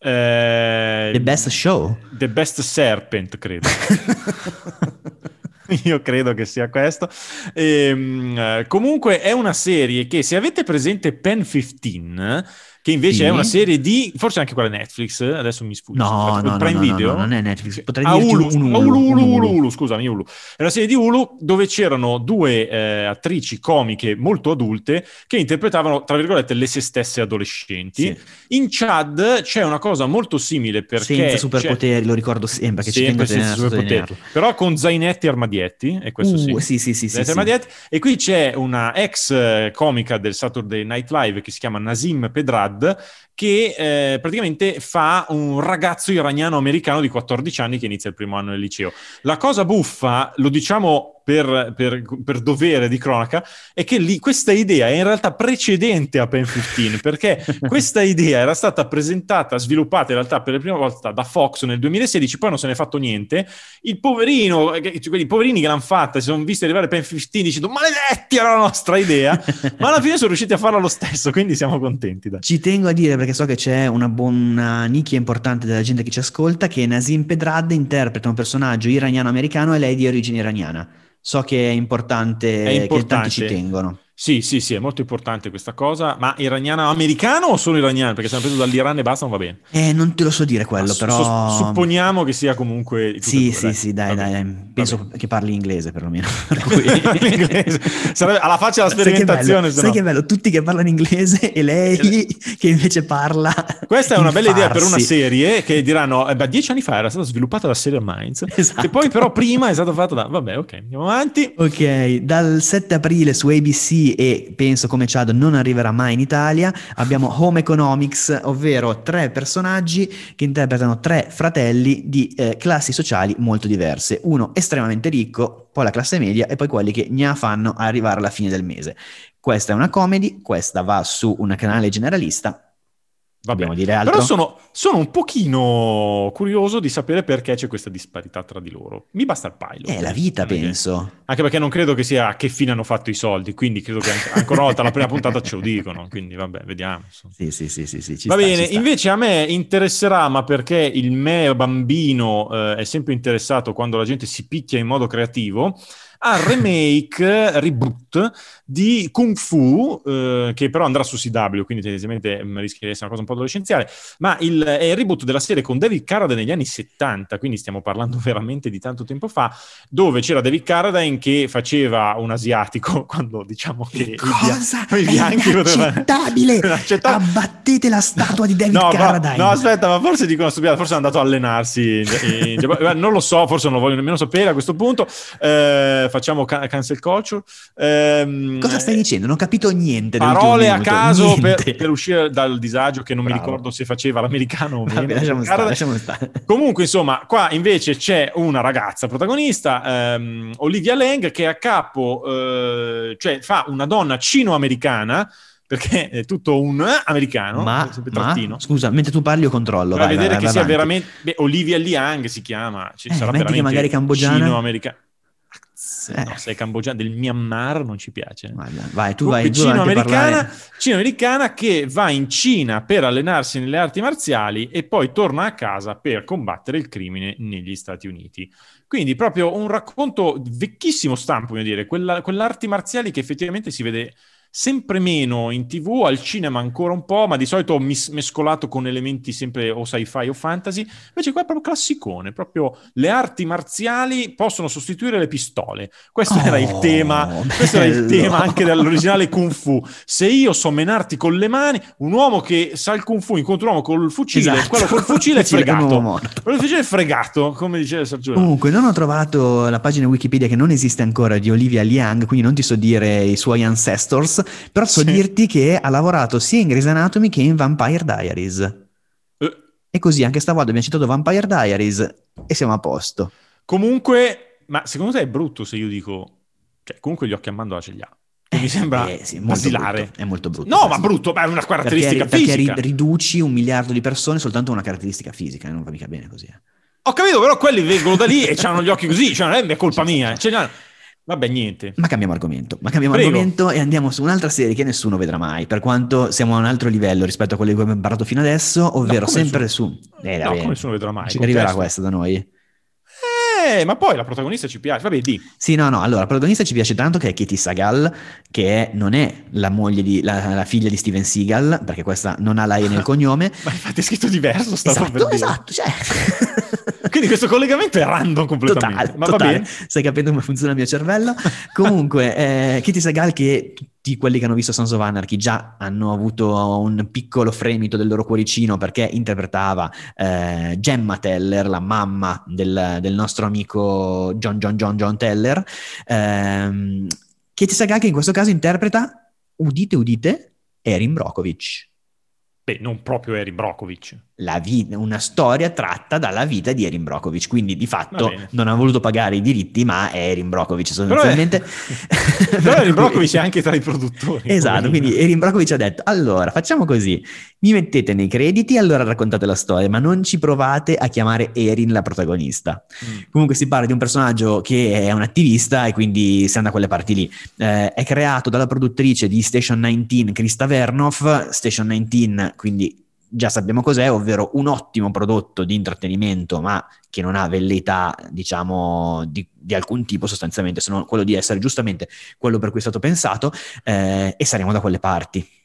Eh, The Best Show? The Best Serpent, credo. io credo che sia questo. E, ehm, comunque è una serie che se avete presente Pen 15 che invece sì. è una serie di, forse anche quella Netflix, adesso mi sfugge. No, no, Prime no, Video. No, non è Netflix, potrei ah, dirti Hulu, un, un, Hulu, Hulu, Hulu, Hulu, scusami, Hulu. È una serie di Hulu dove c'erano due eh, attrici comiche molto adulte che interpretavano, tra virgolette, le se stesse adolescenti. Sì. In Chad c'è una cosa molto simile perché... Senza superpoteri, lo ricordo sempre, che sempre ci tengo a superpoteri. Però con zainetti e armadietti, e questo uh, sì. Sì, sì, sì, sì, E qui c'è una ex eh, comica del Saturday Night Live che si chiama Nazim Pedrad nada. Che eh, praticamente fa un ragazzo iraniano americano di 14 anni che inizia il primo anno del liceo. La cosa buffa, lo diciamo per, per, per, dovere di cronaca è che lì, questa idea è in realtà precedente a Pen 15 perché questa idea era stata presentata, sviluppata in realtà per la prima volta da Fox nel 2016, poi non se ne è fatto niente. Il poverino, cioè quelli poverini che l'hanno fatta, si sono visti arrivare Pen 15 dicendo maledetti era la nostra idea, ma alla fine sono riusciti a farla lo stesso, quindi siamo contenti. Dai. Ci tengo a dire perché so che c'è una buona nicchia importante della gente che ci ascolta che Nazim Pedrad interpreta un personaggio iraniano-americano e lei di origine iraniana so che è importante, è importante. che tanti ci tengono. Sì, sì, sì, è molto importante questa cosa, ma iraniano americano o solo iraniano? Perché se hanno preso dall'Iran e basta non va bene. Eh, non te lo so dire quello, ma però... Su- supponiamo che sia comunque... Sì, sì, sì, dai, dai, dai. penso che parli inglese perlomeno. Per cui... Sarebbe alla faccia della sperimentazione. Sai, sai che, bello, tutti che parlano inglese e lei che invece parla... Questa è una bella farsi. idea per una serie che diranno, eh, beh, dieci anni fa era stata sviluppata da Serial Minds, esatto. e poi però prima è stata fatta da... Vabbè, ok, andiamo avanti. Ok, dal 7 aprile su ABC e penso come Chad non arriverà mai in Italia, abbiamo Home Economics, ovvero tre personaggi che interpretano tre fratelli di eh, classi sociali molto diverse. Uno estremamente ricco, poi la classe media e poi quelli che ne fanno arrivare alla fine del mese. Questa è una comedy, questa va su un canale generalista Dobbiamo dire altro. Però sono, sono, un pochino curioso di sapere perché c'è questa disparità tra di loro. Mi basta il pilot. È la vita, penso. anche perché non credo che sia a che fine hanno fatto i soldi, quindi credo che anche, ancora una volta la prima puntata ce lo dicono, quindi vabbè, vediamo. Sì, sì, sì, sì, sì Va sta, bene, invece a me interesserà, ma perché il me bambino eh, è sempre interessato quando la gente si picchia in modo creativo, al remake, reboot di Kung Fu, eh, che però andrà su CW, quindi tendenzialmente mm, rischia di essere una cosa un po' adolescenziale, ma il, è il reboot della serie con David Carradine negli anni 70, quindi stiamo parlando veramente di tanto tempo fa, dove c'era David Carradine che faceva un asiatico, quando diciamo che... Cosa? I, bianchi inaccettabile! Abbattete la statua di David no, Carradine! Ma, no, aspetta, ma forse dico una stupidata, forse è andato a allenarsi, in, in, non lo so, forse non lo voglio nemmeno sapere a questo punto. Eh, facciamo ca- cancel culture. Ehm, Cosa stai dicendo? Non ho capito niente. Parole a caso per, per, uscire dal disagio che non Bravo. mi ricordo se faceva l'americano o Vabbè, lasciamo stare, lasciamo stare. Comunque, insomma, qua invece c'è una ragazza protagonista, ehm, Olivia Lang, che a capo, eh, cioè fa una donna cino-americana perché è tutto un eh, americano, ma, ma scusa, mentre tu parli io controllo. Per vai, vedere vai, che vai, sia veramente beh, Olivia Liang si chiama, ci eh, sarà veramente che magari cambogiana. Cino-americano. Eh. No, sei cambogiano del Myanmar non ci piace. Vai, vai tu vai. Cino-americana, cino-americana che va in Cina per allenarsi nelle arti marziali e poi torna a casa per combattere il crimine negli Stati Uniti. Quindi proprio un racconto vecchissimo stampo, voglio dire, quella, quell'arti marziali che effettivamente si vede sempre meno in tv, al cinema ancora un po', ma di solito mis- mescolato con elementi sempre o sci-fi o fantasy. Invece qua è proprio classicone, proprio le arti marziali possono sostituire le pistole. Questo oh, era il tema, questo era il tema anche dell'originale Kung Fu. Se io so menarti con le mani, un uomo che sa il Kung Fu incontra un uomo col fucile, esatto. quello col fucile è fregato. Quello col fucile è fregato, come diceva Sergio. Comunque, non ho trovato la pagina Wikipedia che non esiste ancora di Olivia Liang, quindi non ti so dire i suoi ancestors però so sì. dirti che ha lavorato sia in Grey's Anatomy che in Vampire Diaries. Eh. E così anche stavolta abbiamo citato Vampire Diaries e siamo a posto. Comunque, ma secondo te è brutto se io dico... Cioè, comunque gli occhi a mandorla ce li ha. Che mi sembra eh, sì, basilare. Brutto, è molto brutto. No, ma brutto, è una caratteristica perché, fisica. Perché riduci un miliardo di persone soltanto una caratteristica fisica, non va mica bene così. Eh. Ho capito, però quelli vengono da lì e hanno gli occhi così, cioè non è colpa mia. Cioè, Vabbè, niente. Ma cambiamo argomento. Ma cambiamo Prego. argomento e andiamo su un'altra serie che nessuno vedrà mai, per quanto siamo a un altro livello rispetto a quelli che abbiamo parlato fino adesso, ovvero no, sempre su... Eh, no, come nessuno vedrà mai. Ci arriverà questa da noi? Eh, ma poi la protagonista ci piace, vabbè, di. Sì, no, no, allora, la protagonista ci piace tanto che è Kitty Sagal, che è, non è la moglie di, la, la, figlia di Steven Seagal, perché questa non ha la E nel cognome. ma infatti è scritto diverso, stavo esatto, per Esatto, cioè... Quindi questo collegamento è random completamente. Totale, ma totale. va bene. Stai capendo come funziona il mio cervello? Comunque, eh, Kitty Sagal che tutti quelli che hanno visto Sons of Anarchy già hanno avuto un piccolo fremito del loro cuoricino perché interpretava eh, Gemma Teller, la mamma del, del, nostro amico John John John John Teller. Eh, Kitty Sagal che in questo caso interpreta, udite udite, Erin Brockovich. Beh, non proprio Erin Brockovich vita, una storia tratta dalla vita di Erin Brockovich, quindi di fatto non ha voluto pagare i diritti, ma è Erin Brockovich sostanzialmente. Però, è... Però Erin Brockovich è anche tra i produttori. esatto, quindi Erin Brockovich ha detto, allora facciamo così, mi mettete nei crediti allora raccontate la storia, ma non ci provate a chiamare Erin la protagonista. Mm. Comunque si parla di un personaggio che è un attivista e quindi si anda da quelle parti lì. Eh, è creato dalla produttrice di Station 19, Krista Vernoff, Station 19 quindi già sappiamo cos'è, ovvero un ottimo prodotto di intrattenimento, ma che non ha velleità, diciamo, di, di alcun tipo sostanzialmente, se non quello di essere giustamente quello per cui è stato pensato, eh, e saremo da quelle parti.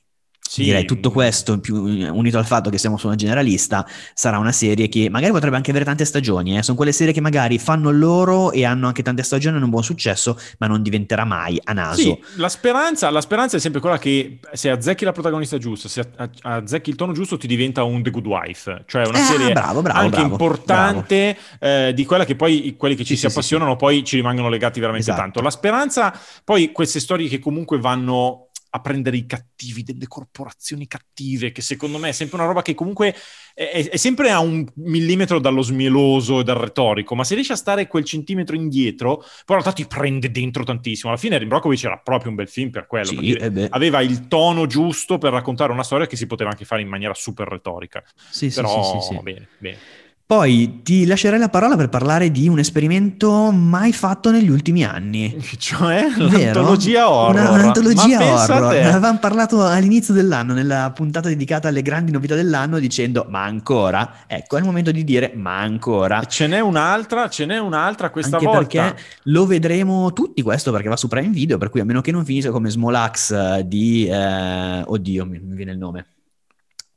Sì. Direi tutto questo, più, unito al fatto che siamo su una generalista, sarà una serie che magari potrebbe anche avere tante stagioni. Eh? Sono quelle serie che magari fanno loro e hanno anche tante stagioni e hanno un buon successo, ma non diventerà mai a naso. Sì, la speranza, la speranza è sempre quella che se azzecchi la protagonista giusta, se azzecchi il tono giusto, ti diventa un The Good Wife. Cioè una eh, serie bravo, bravo, anche bravo, importante eh, di quella che poi quelli che ci sì, si sì, appassionano poi ci rimangono legati veramente esatto. tanto. La speranza, poi queste storie che comunque vanno a prendere i cattivi delle corporazioni cattive, che secondo me è sempre una roba che comunque è, è, sempre a un millimetro dallo smieloso e dal retorico, ma se riesce a stare quel centimetro indietro, poi in realtà ti prende dentro tantissimo. Alla fine Erin Brockovich era proprio un bel film per quello, sì, dire, aveva il tono giusto per raccontare una storia che si poteva anche fare in maniera super retorica. Sì, Però, sì, sì, sì, bene, bene. Poi ti lascerei la parola per parlare di un esperimento mai fatto negli ultimi anni. Cioè l'antologia horror. Una, un'antologia horror. Avevamo parlato all'inizio dell'anno, nella puntata dedicata alle grandi novità dell'anno, dicendo ma ancora? Ecco, è il momento di dire ma ancora. Ce n'è un'altra, ce n'è un'altra questa Anche volta. perché lo vedremo tutti questo perché va su Prime Video, per cui a meno che non finisca come Smolax eh, di... Eh, oddio, mi viene il nome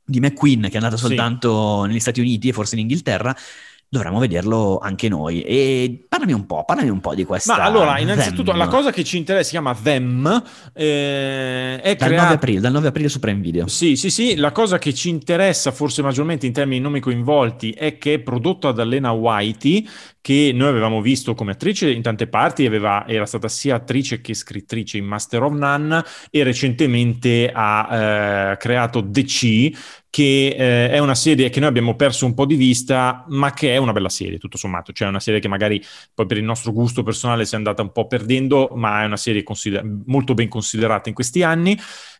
di McQueen che è andata soltanto sì. negli Stati Uniti e forse in Inghilterra, dovremmo vederlo anche noi. E parlami un po', parlami un po' di questa. Ma allora, innanzitutto, them. la cosa che ci interessa si chiama Them. Eh, è dal, creata... 9 aprile, dal 9 aprile su Prime Video. Sì, sì, sì. La cosa che ci interessa, forse maggiormente in termini nomi coinvolti, è che è prodotta da Lena Whitey, che noi avevamo visto come attrice in tante parti, aveva, era stata sia attrice che scrittrice in Master of None e recentemente ha eh, creato DC, che eh, è una serie che noi abbiamo perso un po' di vista, ma che è una bella serie, tutto sommato. Cioè, è una serie che magari poi per il nostro gusto personale si è andata un po' perdendo, ma è una serie consider- molto ben considerata in questi anni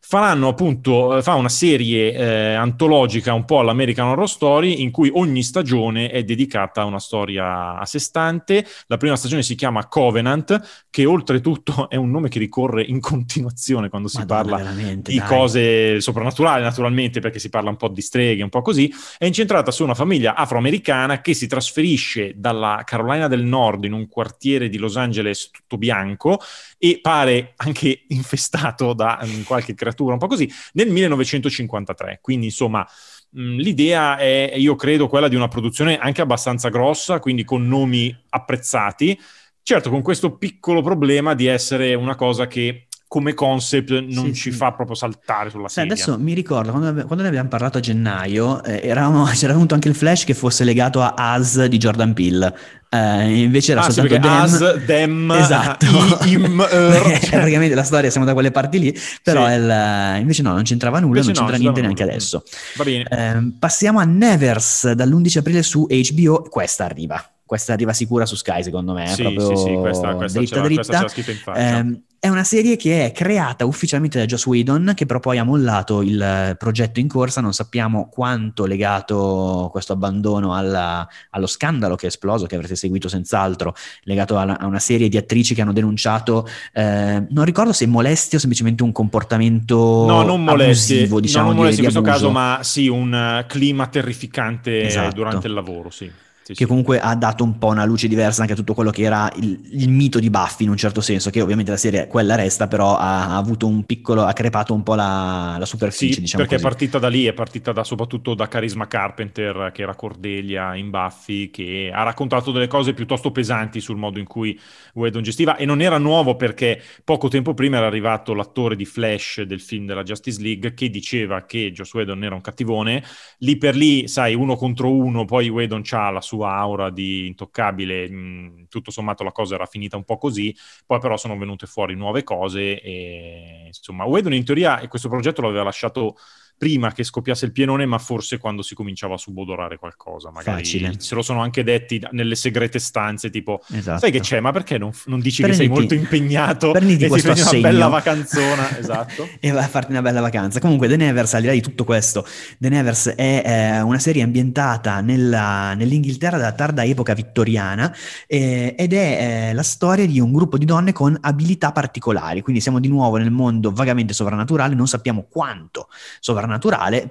faranno appunto, fa una serie eh, antologica un po' all'American Horror Story in cui ogni stagione è dedicata a una storia a sé stante. La prima stagione si chiama Covenant, che oltretutto è un nome che ricorre in continuazione quando si Madonna, parla di dai. cose soprannaturali, naturalmente, perché si parla un po' di streghe, un po' così. È incentrata su una famiglia afroamericana che si trasferisce dalla Carolina del Nord in un quartiere di Los Angeles tutto bianco e pare anche infestato da um, qualche creatura, un po' così, nel 1953. Quindi insomma mm, l'idea è, io credo, quella di una produzione anche abbastanza grossa, quindi con nomi apprezzati. Certo, con questo piccolo problema di essere una cosa che come concept non sì, ci sì. fa proprio saltare sulla sedia. Adesso mi ricordo, quando, quando, ne abbiamo parlato a gennaio, eh, eravamo, c'era venuto anche il flash che fosse legato a As di Jordan Peele. Eh, invece era ah, soltanto sì, Dem. As, Dem, esatto. I, im, er. praticamente la storia siamo da quelle parti lì, però il, invece no, non c'entrava nulla, invece non c'entra no, niente neanche nulla. adesso. Va bene. Eh, passiamo a Nevers dall'11 aprile su HBO, questa arriva questa arriva sicura su Sky secondo me, sì, proprio sì, sì, questa, questa dritta dritta. Questa eh, è una serie che è creata ufficialmente da Joss Whedon, che però poi ha mollato il progetto in corsa, non sappiamo quanto legato questo abbandono alla, allo scandalo che è esploso, che avrete seguito senz'altro, legato a, a una serie di attrici che hanno denunciato, eh, non ricordo se molestie o semplicemente un comportamento no, non molestie, abusivo, diciamo, no, non molestie di, in questo caso, ma sì, un clima terrificante esatto. durante il lavoro, sì. Sì, che comunque ha dato un po' una luce diversa anche a tutto quello che era il, il, mito di Buffy in un certo senso, che ovviamente la serie quella resta, però ha, ha avuto un piccolo, ha crepato un po' la, la superficie, sì, diciamo perché così. è partita da lì, è partita da, soprattutto da Carisma Carpenter, che era Cordelia in Buffy, che ha raccontato delle cose piuttosto pesanti sul modo in cui Whedon gestiva, e non era nuovo perché poco tempo prima era arrivato l'attore di Flash del film della Justice League, che diceva che Joss Whedon era un cattivone, lì per lì, sai, uno contro uno, poi Whedon ha la sua sua aura di intoccabile, mh, tutto sommato la cosa era finita un po' così, poi però sono venute fuori nuove cose e insomma Whedon in teoria questo progetto l'aveva lasciato prima che scoppiasse il pienone, ma forse quando si cominciava a subodorare qualcosa. Magari Facile. se lo sono anche detti nelle segrete stanze, tipo, esatto. sai che c'è, ma perché non, non dici prenditi, che sei molto impegnato prenditi e ti assegno. una bella vacanzona? esatto. e vai a farti una bella vacanza. Comunque The Nevers, al di là di tutto questo, The Nevers è eh, una serie ambientata nella, nell'Inghilterra della tarda epoca vittoriana eh, ed è eh, la storia di un gruppo di donne con abilità particolari, quindi siamo di nuovo nel mondo vagamente sovrannaturale, non sappiamo quanto sovrannaturale,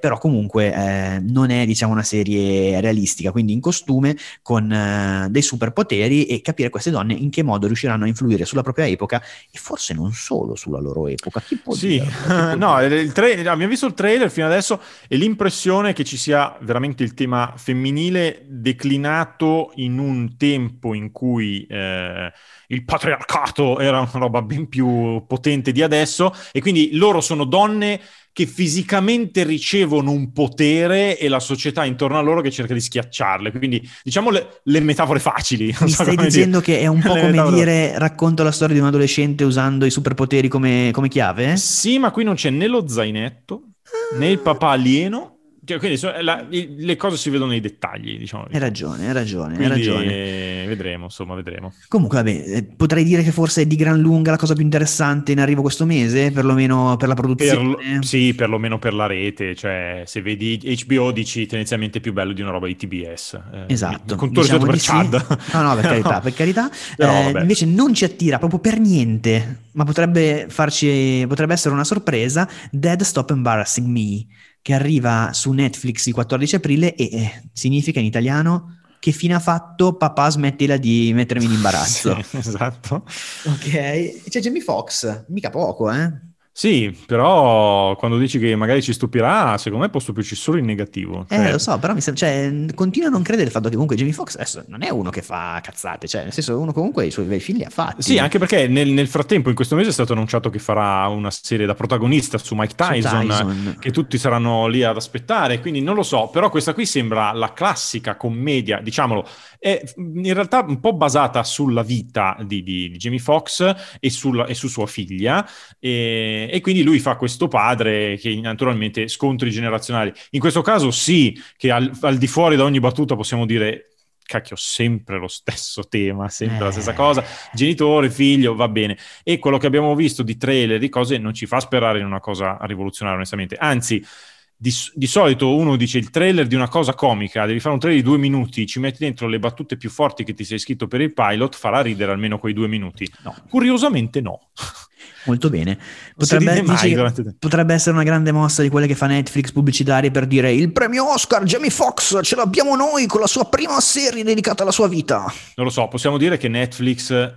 però comunque eh, non è diciamo una serie realistica, quindi in costume con eh, dei superpoteri e capire queste donne in che modo riusciranno a influire sulla propria epoca e forse non solo sulla loro epoca. Chi può sì, dire? Chi può no, dire? il tra- abbiamo visto il trailer fino adesso e l'impressione che ci sia veramente il tema femminile declinato in un tempo in cui eh, il patriarcato era una roba ben più potente di adesso e quindi loro sono donne che fisicamente ricevono un potere e la società intorno a loro che cerca di schiacciarle. Quindi diciamo le, le metafore facili. Mi so stai dicendo dire. che è un po' Le come metafore- dire racconto la storia di un adolescente usando i superpoteri come, come chiave? Sì, ma qui non c'è né lo zainetto né il papà alieno. Cioè, quindi so- la- le cose si vedono nei dettagli, diciamo. Hai ragione, hai ragione, hai Quindi, ragione. eh, vedremo, insomma, vedremo. Comunque, vabbè, eh, potrei dire che forse è di gran lunga la cosa più interessante in arrivo questo mese, perlomeno per la Per, produzione. sì, perlomeno per la rete, cioè se vedi HBO dici tendenzialmente più bello di una roba di TBS. eh, Esatto, Con tutto diciamo per sì. Chad. No, no, per carità, per carità. Però, Eh, invece non ci attira proprio per niente, ma potrebbe farci, potrebbe essere una sorpresa. Dead Stop Embarrassing Me, che arriva su Netflix il 14 aprile e eh, significa in italiano che fine ha fatto papà smettila di mettermi in imbarazzo. Sì, esatto. Ok, c'è Jamie Foxx, mica poco, eh? Sì, però quando dici che magari ci stupirà, secondo me può stupirci solo in negativo. Eh, Cioè, lo so, però mi sembra, cioè, continuo a non credere il fatto che comunque Jamie Foxx adesso non è uno che fa cazzate, cioè, nel senso, uno comunque i suoi bei figli ha fatti. Sì, anche perché nel, nel frattempo in questo mese è stato annunciato che farà una serie da protagonista su Mike Su Tyson, Tyson. che tutti saranno lì ad aspettare, quindi non lo so, però questa qui sembra la classica commedia, diciamolo, è in realtà un po' basata sulla vita di, di- di Jamie Foxx e, sulla- e su sua figlia, e, e quindi lui fa questo padre che naturalmente scontri generazionali. In questo caso sì, che al, al di fuori da ogni battuta possiamo dire... Cacchio, sempre lo stesso tema, sempre la Eh. stessa cosa genitore, figlio, va bene. E quello che abbiamo visto di trailer, di cose, non ci fa sperare in una cosa rivoluzionaria, onestamente. Anzi, di, di solito uno dice il trailer di una cosa comica, devi fare un trailer di due minuti, ci metti dentro le battute più forti che ti sei scritto per il pilot, farà ridere almeno quei due minuti. No. Curiosamente no. Molto bene. Potrebbe, mai che potrebbe essere una grande mossa di quelle che fa Netflix pubblicitarie per dire il premio Oscar Jamie Foxx ce l'abbiamo noi con la sua prima serie dedicata alla sua vita. Non lo so, possiamo dire che Netflix,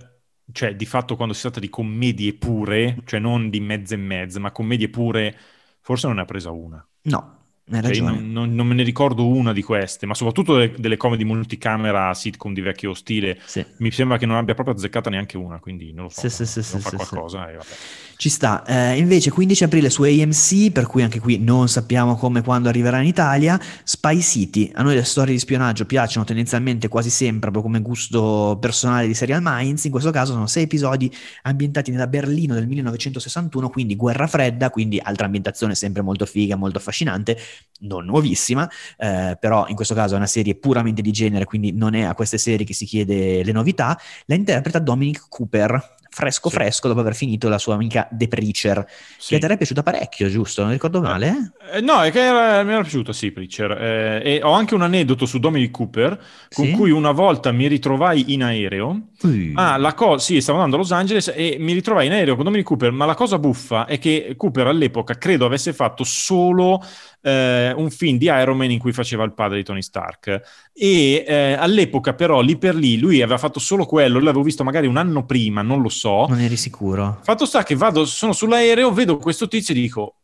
cioè di fatto quando si tratta di commedie pure, cioè non di mezze e mezze, ma commedie pure, forse non ne ha presa una. No, Cioè, non, non- non me ne ricordo una di queste, ma soprattutto delle, delle comedy multicamera sitcom di vecchio stile. Sì. Mi sembra che non abbia proprio azzeccata neanche una, quindi non lo so. Sì, sì, sì, sì, sì, qualcosa e vabbè. Ci sta. Eh, invece 15 aprile su AMC, per cui anche qui non sappiamo come e quando arriverà in Italia, Spy City. A noi le storie di spionaggio piacciono tendenzialmente quasi sempre, proprio come gusto personale di Serial Minds. In questo caso sono sei episodi ambientati nella Berlino del 1961, quindi guerra fredda, quindi altra ambientazione sempre molto figa, molto affascinante, non nuovissima, eh, però in questo caso è una serie puramente di genere, quindi non è a queste serie che si chiede le novità. La interpreta Dominic Cooper, fresco Sì. fresco dopo aver finito la sua amica The Preacher, Sì. che te era piaciuta parecchio, giusto? Non ricordo male? Eh, no, è che era- mi era piaciuto, sì, Preacher. Eh, e ho anche un aneddoto su Dominic Cooper, con Sì? cui una volta mi ritrovai in aereo. Ui. Ah, la cosa, sì, stavo andando a Los Angeles e mi ritrovai in aereo con Dominic Cooper, ma la cosa buffa è che Cooper all'epoca credo avesse fatto solo eh, un film di Iron Man in cui faceva il padre di Tony Stark. E eh, all'epoca, però, lì per lì, lui aveva fatto solo quello. L'avevo visto magari un anno prima, non lo so. Non eri sicuro. Fatto sta che vado, sono sull'aereo, vedo questo tizio e dico.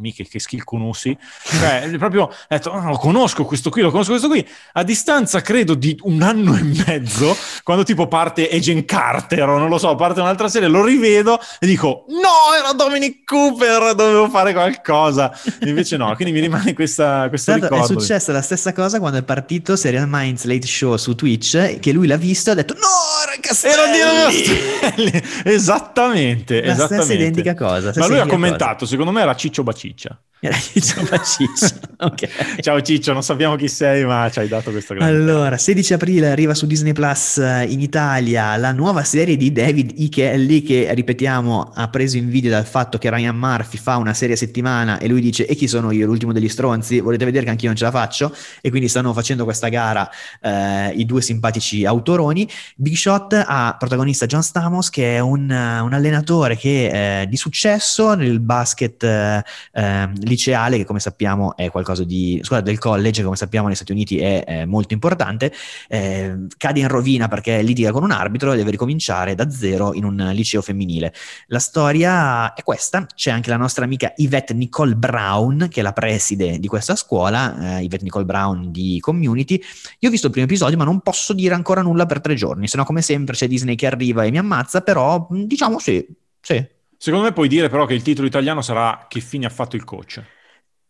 Mica che skill conosci, cioè proprio ho detto oh, lo conosco questo qui, lo conosco questo qui, a distanza credo di un anno e mezzo, quando tipo parte Agent Carter o non lo so, parte un'altra serie, lo rivedo e dico no, era Dominic Cooper, dovevo fare qualcosa, invece no, quindi mi rimane questa, questa È successa la stessa cosa quando è partito Serial Minds Late Show su Twitch, che lui l'ha visto e ha detto no, era Castelli! Era Castelli! esattamente, la esattamente. stessa identica cosa. Ma lui ha commentato, cosa. secondo me era Ciccio Bacino future. Era Ciccio okay. Ciao Ciccio, non sappiamo chi sei, ma ci hai dato questo grande. Allora, 16 aprile arriva su Disney Plus eh, in Italia la nuova serie di David E. Kelly che, ripetiamo, ha preso invidia dal fatto che Ryan Murphy fa una serie a settimana e lui dice e chi sono io, l'ultimo degli stronzi? Volete vedere che anch'io non ce la faccio? E quindi stanno facendo questa gara eh, i due simpatici autoroni. Big Shot ha protagonista John Stamos che è un, un allenatore che, eh, di successo nel basket eh, eh, liceale, che come sappiamo è qualcosa di... scusa, del college, come sappiamo negli Stati Uniti è, è molto importante, eh, cade in rovina perché litiga con un arbitro e deve ricominciare da zero in un liceo femminile. La storia è questa, c'è anche la nostra amica Yvette Nicole Brown, che è la preside di questa scuola, eh, Yvette Nicole Brown di Community. Io ho visto il primo episodio, ma non posso dire ancora nulla per tre giorni, se no come sempre c'è Disney che arriva e mi ammazza, però diciamo sì, sì, Secondo me puoi dire però che il titolo italiano sarà Che fine ha fatto il coach?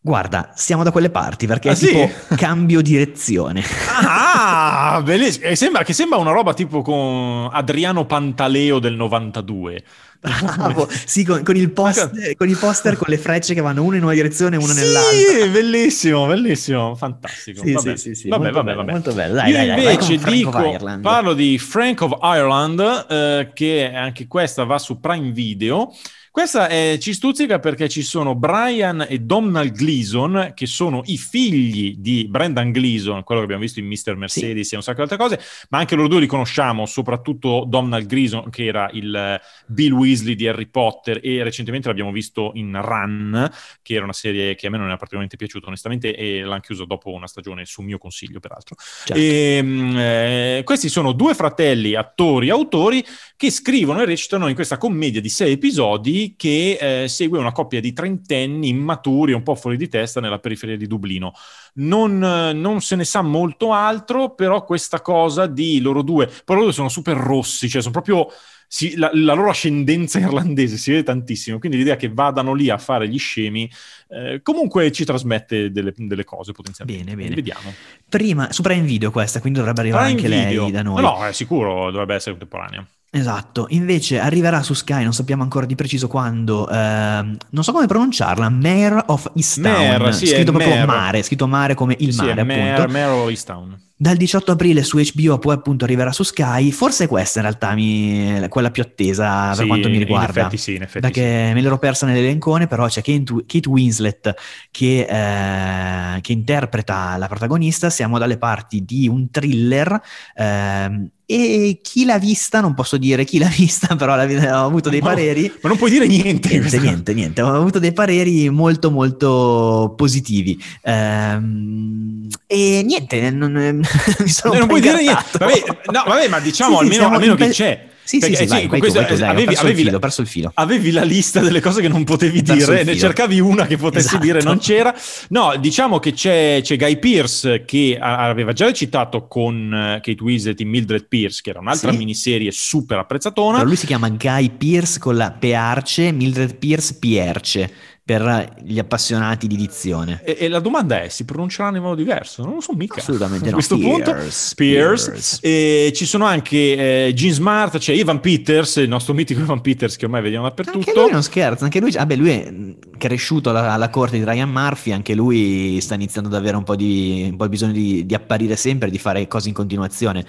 Guarda, siamo da quelle parti perché ah, è tipo sì? cambio direzione. Ah, bellissimo. E sembra, che sembra una roba tipo con Adriano Pantaleo del 92. Bravo, sì, con, con, il poster, con, i poster con le frecce che vanno una in una direzione e una sì, nell'altra. Sì, bellissimo, bellissimo, fantastico. Sì, vabbè. sì, sì, vabbè, vabbè, bello, vabbè. Molto bello. Dai, Io dai, invece dai, dico, parlo di Frank of Ireland, eh, che anche questa va su Prime Video. Questa è, ci stuzzica perché ci sono Brian e Donald Gleason, che sono i figli di Brendan Gleason, quello che abbiamo visto in Mr. Mercedes sì. e un sacco di altre cose, ma anche loro due li conosciamo, soprattutto Donald Gleason, che era il Bill Weasley di Harry Potter, e recentemente l'abbiamo visto in Run, che era una serie che a me non è particolarmente piaciuta, onestamente, e l'hanno chiuso dopo una stagione su mio consiglio, peraltro. Certo. E, ehm, eh, questi sono due fratelli, attori, autori, che scrivono e recitano in questa commedia di sei episodi che eh, segue una coppia di trentenni immaturi, un po' fuori di testa, nella periferia di Dublino. Non, non, se ne sa molto altro, però questa cosa di loro due, poi loro due sono super rossi, cioè sono proprio... Si, la, la, loro ascendenza irlandese si vede tantissimo, quindi l'idea che vadano lì a fare gli scemi eh, comunque ci trasmette delle, delle cose potenzialmente. Bene, bene. Vediamo. Prima, su Prime Video questa, quindi dovrebbe arrivare Prime anche video. lei da noi. No, è sicuro, dovrebbe essere contemporanea. Esatto, invece arriverà su Sky, non sappiamo ancora di preciso quando, ehm, non so come pronunciarla, Mare of Easttown, Mare, sì, scritto proprio Mare. mare, scritto mare come il sì, mare Mare, appunto. Mare of Easttown. Dal 18 aprile su HBO poi appunto arriverà su Sky, forse questa in realtà mi, quella più attesa per sì, quanto mi riguarda. In effetti sì, in effetti Perché sì. me l'ero persa nell'elencone, però c'è Kate, Kate Winslet che, eh, che, interpreta la protagonista, siamo dalle parti di un thriller eh, e chi l'ha vista, non posso dire chi l'ha vista, però ho avuto dei ma, pareri. Ma non puoi dire niente. Niente, niente, niente. Ho avuto dei pareri molto, molto positivi. Ehm, e niente, non, mi sono non puoi dire niente. Vabbè, no, vabbè, ma diciamo sì, almeno, sì, almeno che c'è. Sì, Perché, sì, sì, vai, vai questo, tu, vai tu, dai, avevi, perso, avevi, il filo, perso il filo. Avevi la lista delle cose che non potevi dire, ne cercavi una che potessi esatto. dire, non c'era. No, diciamo che c'è, c'è Guy Pierce che aveva già recitato con eh, Kate Winslet in Mildred Pierce, che era un'altra sì. miniserie super apprezzatona. Però lui si chiama Guy Pierce con la Pearce, Mildred Pierce Pierce per gli appassionati di dizione. E, e, la domanda è, si pronunceranno in modo diverso? Non lo so mica. Assolutamente a questo Pierce, punto, Pierce. Pierce. E ci sono anche eh, Gene Smart, c'è Ivan Peters, il nostro mitico Ivan Peters che ormai vediamo dappertutto. Anche lui non scherza, anche lui, vabbè, lui è cresciuto alla, alla, corte di Ryan Murphy, anche lui sta iniziando ad avere un po' di un po' bisogno di, di apparire sempre, di fare cose in continuazione.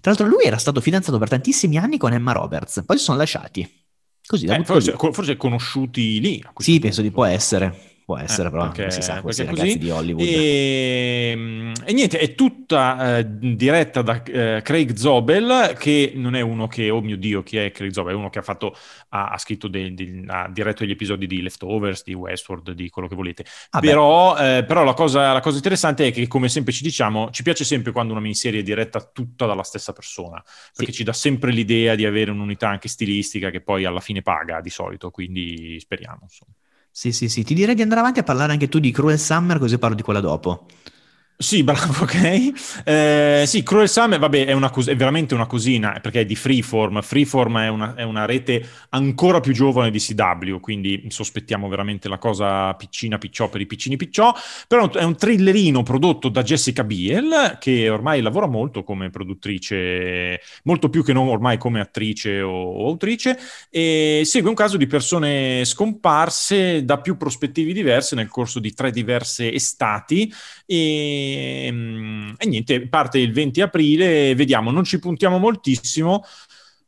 Tra l'altro lui era stato fidanzato per tantissimi anni con Emma Roberts, poi si sono lasciati. Così, eh, forse, forse, conosciuti lì. Sì, penso di può essere. Può essere, eh, però perché, si sa, questi ragazzi così. di Hollywood. E, ehm, e niente, è tutta eh, diretta da eh, Craig Zobel, che non è uno che, oh mio Dio, chi è Craig Zobel? È uno che ha fatto, ha, ha scritto, de, de, ha diretto gli episodi di Leftovers, di Westworld, di quello che volete. Ah però, eh, però la, cosa, la, cosa, interessante è che, come sempre ci diciamo, ci piace sempre quando una miniserie è diretta tutta dalla stessa persona, perché sì. ci dà sempre l'idea di avere un'unità anche stilistica che poi alla fine paga di solito, quindi speriamo, insomma. Sì, sì, sì. Ti direi di andare avanti a parlare anche tu di Cruel Summer, così parlo di quella dopo. Sì, bravo, ok. Eh, sì, Cruel Summer, vabbè, è, una, è, veramente una cosina, perché è di Freeform. Freeform è una, è una, rete ancora più giovane di CW, quindi sospettiamo veramente la cosa piccina picciò per i piccini picciò, però è un thrillerino prodotto da Jessica Biel, che ormai lavora molto come produttrice, molto più che non ormai come attrice o, o autrice, e segue un caso di persone scomparse da più prospettive diverse nel corso di tre diverse estati, e e, ehm, e, niente, parte il 20 aprile, vediamo, non ci puntiamo moltissimo,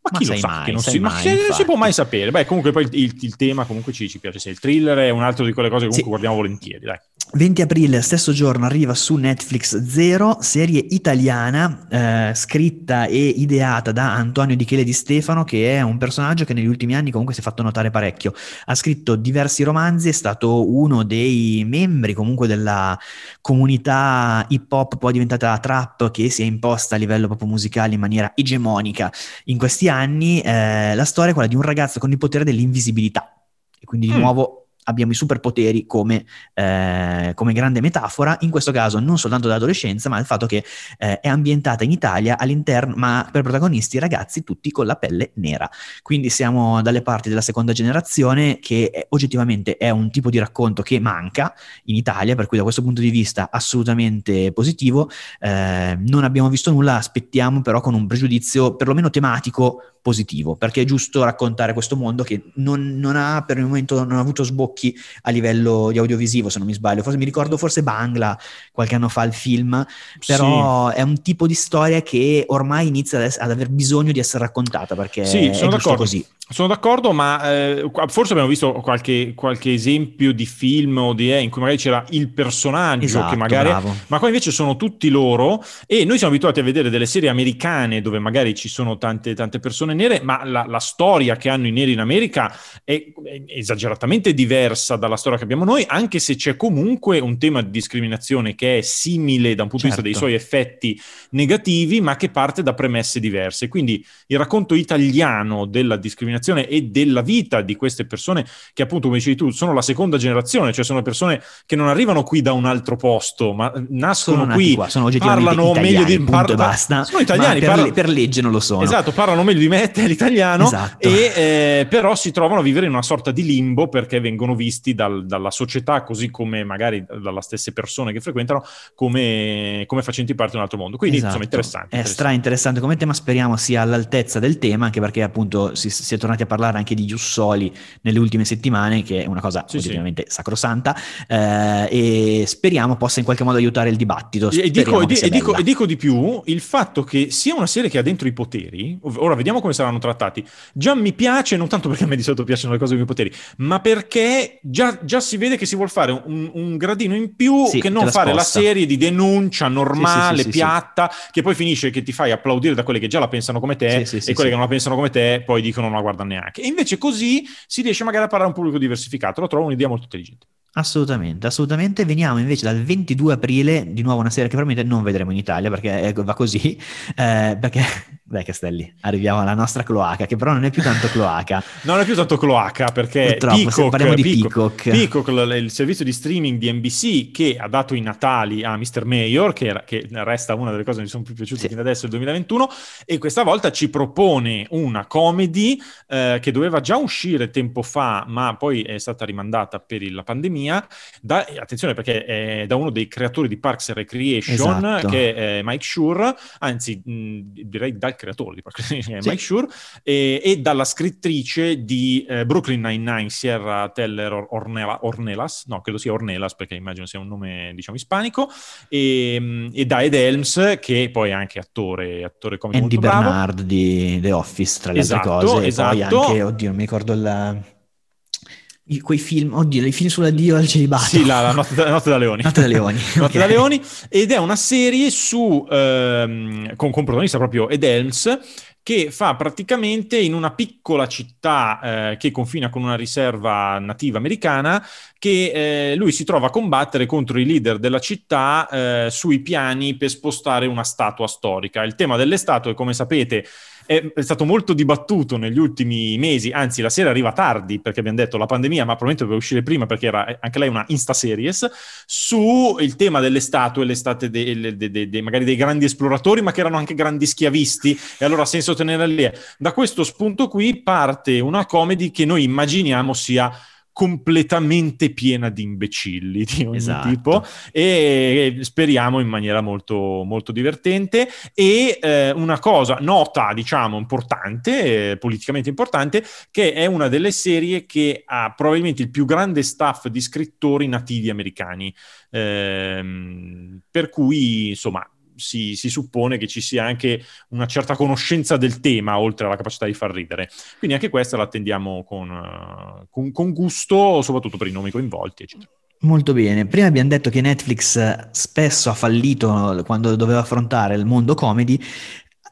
ma, ma chi lo sa mai, che non si, mai, si, si, può mai sapere. Beh, comunque poi il, il tema comunque ci, ci, piace, se il thriller è un altro di quelle cose che comunque sì. guardiamo volentieri, dai. 20 aprile, stesso giorno, arriva su Netflix Zero, serie italiana, eh, scritta e ideata da Antonio Di Chele Di Stefano, che è un personaggio che negli ultimi anni comunque si è fatto notare parecchio. Ha scritto diversi romanzi, è stato uno dei membri comunque della comunità hip hop, poi diventata trap, che si è imposta a livello proprio musicale in maniera egemonica in questi anni. Eh, la storia è quella di un ragazzo con il potere dell'invisibilità. E quindi di mm. nuovo abbiamo i superpoteri come, eh, come, grande metafora, in questo caso non soltanto dall'adolescenza, ma del fatto che eh, è ambientata in Italia all'interno, ma per protagonisti ragazzi tutti con la pelle nera. Quindi siamo dalle parti della seconda generazione che è, oggettivamente è un tipo di racconto che manca in Italia, per cui da questo punto di vista assolutamente positivo. Eh, non abbiamo visto nulla, aspettiamo però con un pregiudizio perlomeno tematico positivo, perché è giusto raccontare questo mondo che non, non, ha per il momento non ha avuto sbocchi a livello di audiovisivo, se non mi sbaglio. Forse mi ricordo forse Bangla qualche anno fa il film, però sì. è un tipo di storia che ormai inizia ad, aver bisogno di essere raccontata perché sì, sono d'accordo. così. Sono d'accordo, ma eh, forse abbiamo visto qualche, qualche, esempio di film o di, eh, in cui magari c'era il personaggio esatto, che magari... Bravo. Ma qua invece sono tutti loro e noi siamo abituati a vedere delle serie americane dove magari ci sono tante, tante persone nere, ma la, la, storia che hanno i neri in America è, è, esageratamente diversa dalla storia che abbiamo noi, anche se c'è comunque un tema di discriminazione che è simile da un punto certo. di vista dei certo. suoi effetti negativi, ma che parte da premesse diverse. Quindi il racconto italiano della discriminazione generazione e della vita di queste persone che appunto, come dicevi tu, sono la seconda generazione, cioè sono persone che non arrivano qui da un altro posto, ma nascono sono qui, qua, sono parlano italiani, meglio di parla, basta. Sono italiani, per, parla, per, legge non lo sono. Esatto, parlano meglio di me l'italiano esatto. e eh, però si trovano a vivere in una sorta di limbo perché vengono visti dal, dalla società, così come magari dalle stesse persone che frequentano, come, come facenti parte di un altro mondo. Quindi esatto. insomma interessante. È interessante. stra interessante come tema, speriamo sia all'altezza del tema, anche perché appunto si, si è tornati tornati a parlare anche di Giussoli nelle ultime settimane, che è una cosa sì, oggettivamente sì. sacrosanta, eh, e speriamo possa in qualche modo aiutare il dibattito. E dico, e, dico, e dico, di più, il fatto che sia una serie che ha dentro i poteri, ora vediamo come saranno trattati, già mi piace, non tanto perché a me di solito piacciono le cose con i poteri, ma perché già, già si vede che si vuole fare un, un gradino in più sì, che non la fare sposta. la serie di denuncia normale, piatta, che poi finisce che ti fai applaudire da quelli che già la pensano come te e quelli che non la pensano come te poi dicono non la guardano neanche. E invece così si riesce magari a parlare a un pubblico diversificato. Lo trovo un'idea molto intelligente. Assolutamente, assolutamente. Veniamo invece dal 22 aprile, di nuovo una serie che probabilmente non vedremo in Italia perché va così, eh, perché, dai Castelli, arriviamo alla nostra cloaca, che però non è più tanto cloaca. non è più tanto cloaca perché Peacock, parliamo di Peacock. Peacock, Peacock, il servizio di streaming di NBC che ha dato i natali a Mr. Mayor, che, era, che resta una delle cose che mi sono più piaciute sì. fino adesso, il 2021, e questa volta ci propone una comedy eh, che doveva già uscire tempo fa, ma poi è stata rimandata per la pandemia pandemia, da, attenzione perché è da uno dei creatori di Parks and Recreation, esatto. che è Mike Shure, anzi mh, direi dal creatore di and Recreation, sì. Mike Shure, e, e, dalla scrittrice di eh, Brooklyn Nine-Nine, Sierra Teller Ornella, Ornelas, no, credo sia Ornelas perché immagino sia un nome, diciamo, ispanico, e, e da Ed Helms, che poi è anche attore, attore comico Andy Bernard bravo. di The Office, tra le esatto, altre cose, esatto. e poi esatto. anche, oddio, non mi ricordo il I, quei film, oddio, i film sull'addio al celibato. Sì, la, la, notte, la, notte, da Leoni. Notte da Leoni. notte okay. da Leoni. Ed è una serie su, ehm, con, con protagonista proprio Ed Helms, che fa praticamente in una piccola città eh, che confina con una riserva nativa americana, che eh, lui si trova a combattere contro i leader della città eh, sui piani per spostare una statua storica. Il tema delle statue, come sapete, è, stato molto dibattuto negli ultimi mesi, anzi la serie arriva tardi perché abbiamo detto la pandemia, ma probabilmente doveva uscire prima perché era anche lei una Insta Series, su il tema delle statue, le statue de, de, de, magari dei grandi esploratori, ma che erano anche grandi schiavisti, e allora ha senso tenerla lì. Da questo spunto qui parte una comedy che noi immaginiamo sia completamente piena di imbecilli di ogni esatto. tipo e speriamo in maniera molto, molto divertente e eh, una cosa nota diciamo importante eh, politicamente importante che è una delle serie che ha probabilmente il più grande staff di scrittori nativi americani eh, per cui insomma si, si, suppone che ci sia anche una certa conoscenza del tema, oltre alla capacità di far ridere. Quindi anche questa la attendiamo con, uh, con, con gusto, soprattutto per i nomi coinvolti, eccetera. Molto bene. Prima abbiamo detto che Netflix spesso ha fallito quando doveva affrontare il mondo comedy,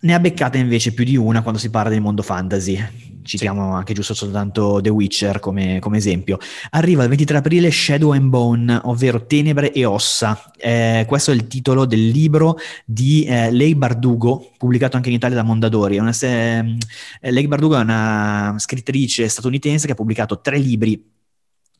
ne ha beccata invece più di una quando si parla del mondo fantasy citiamo anche giusto soltanto The Witcher come, come, esempio. Arriva il 23 aprile Shadow and Bone, ovvero Tenebre e Ossa. Eh, questo è il titolo del libro di eh, Lei Bardugo, pubblicato anche in Italia da Mondadori. Una, eh, Lei Bardugo è una scrittrice statunitense che ha pubblicato tre libri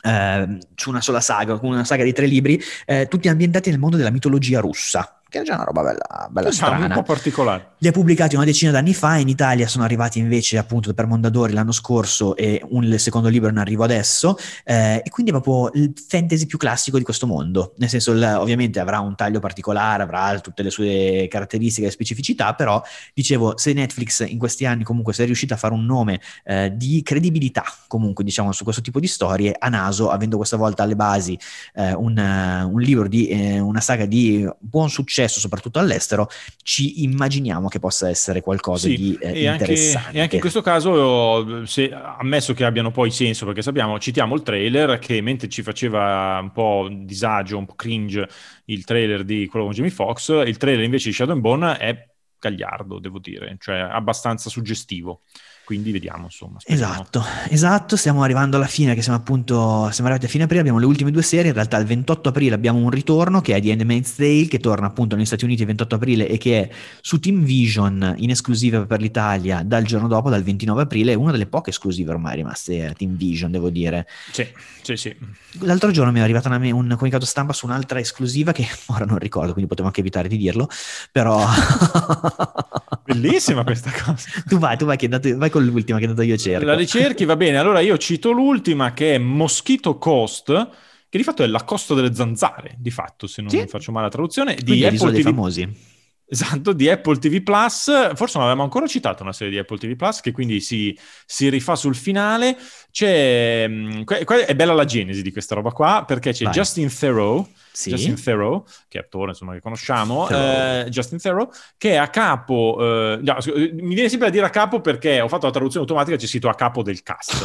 Uh, su una sola saga, una saga di tre libri, uh, tutti ambientati nel mondo della mitologia russa che è già una roba bella, bella strana. Un po' particolare. Li ha pubblicati una decina d'anni fa, in Italia sono arrivati invece appunto per Mondadori l'anno scorso e un, il secondo libro in arrivo adesso, eh, e quindi è proprio il fantasy più classico di questo mondo, nel senso il, ovviamente avrà un taglio particolare, avrà tutte le sue caratteristiche e specificità, però dicevo, se Netflix in questi anni comunque si è riuscita a fare un nome eh, di credibilità comunque diciamo su questo tipo di storie, a naso, avendo questa volta alle basi eh, un, un, libro di eh, una saga di buon successo, successo soprattutto all'estero, ci immaginiamo che possa essere qualcosa sì, di eh, e interessante. Anche, e anche in questo caso, se, ammesso che abbiano poi senso, perché sappiamo, citiamo il trailer che mentre ci faceva un po' disagio, un po' cringe il trailer di quello con Jimmy Fox, il trailer invece di Shadow and Bone è gagliardo, devo dire, cioè abbastanza suggestivo quindi vediamo insomma. Speriamo. Esatto, esatto, stiamo arrivando alla fine che siamo appunto, siamo arrivati a fine aprile, abbiamo le ultime due serie, in realtà il 28 aprile abbiamo un ritorno che è di Handmaid's Tale che torna appunto negli Stati Uniti il 28 aprile e che è su Team Vision in esclusiva per l'Italia dal giorno dopo, dal 29 aprile, è una delle poche esclusive ormai rimaste a Team Vision devo dire. Sì, sì, sì. L'altro giorno mi è arrivato una, un comunicato stampa su un'altra esclusiva che ora non ricordo, quindi potevo anche evitare di dirlo, però... Bellissima questa cosa. tu vai, tu vai, dato, vai con l'ultima che dato io cerco. La ricerchi, va bene. Allora io cito l'ultima che è Mosquito Coast, che di fatto è la costa delle zanzare, di fatto, se non sì. faccio male la traduzione, di Apple TV. famosi. Esatto, di Apple TV Plus. Forse non avevamo ancora citato una serie di Apple TV Plus che quindi si, si rifà sul finale. C'è, mm, è bella la genesi di questa roba qua perché c'è Vai. Justin Theroux sì. Justin Theroux, che è attore insomma, che conosciamo, eh, Justin Theroux, che è a capo, eh, no, mi viene sempre a dire a capo perché ho fatto la traduzione automatica e c'è scritto a capo del cast.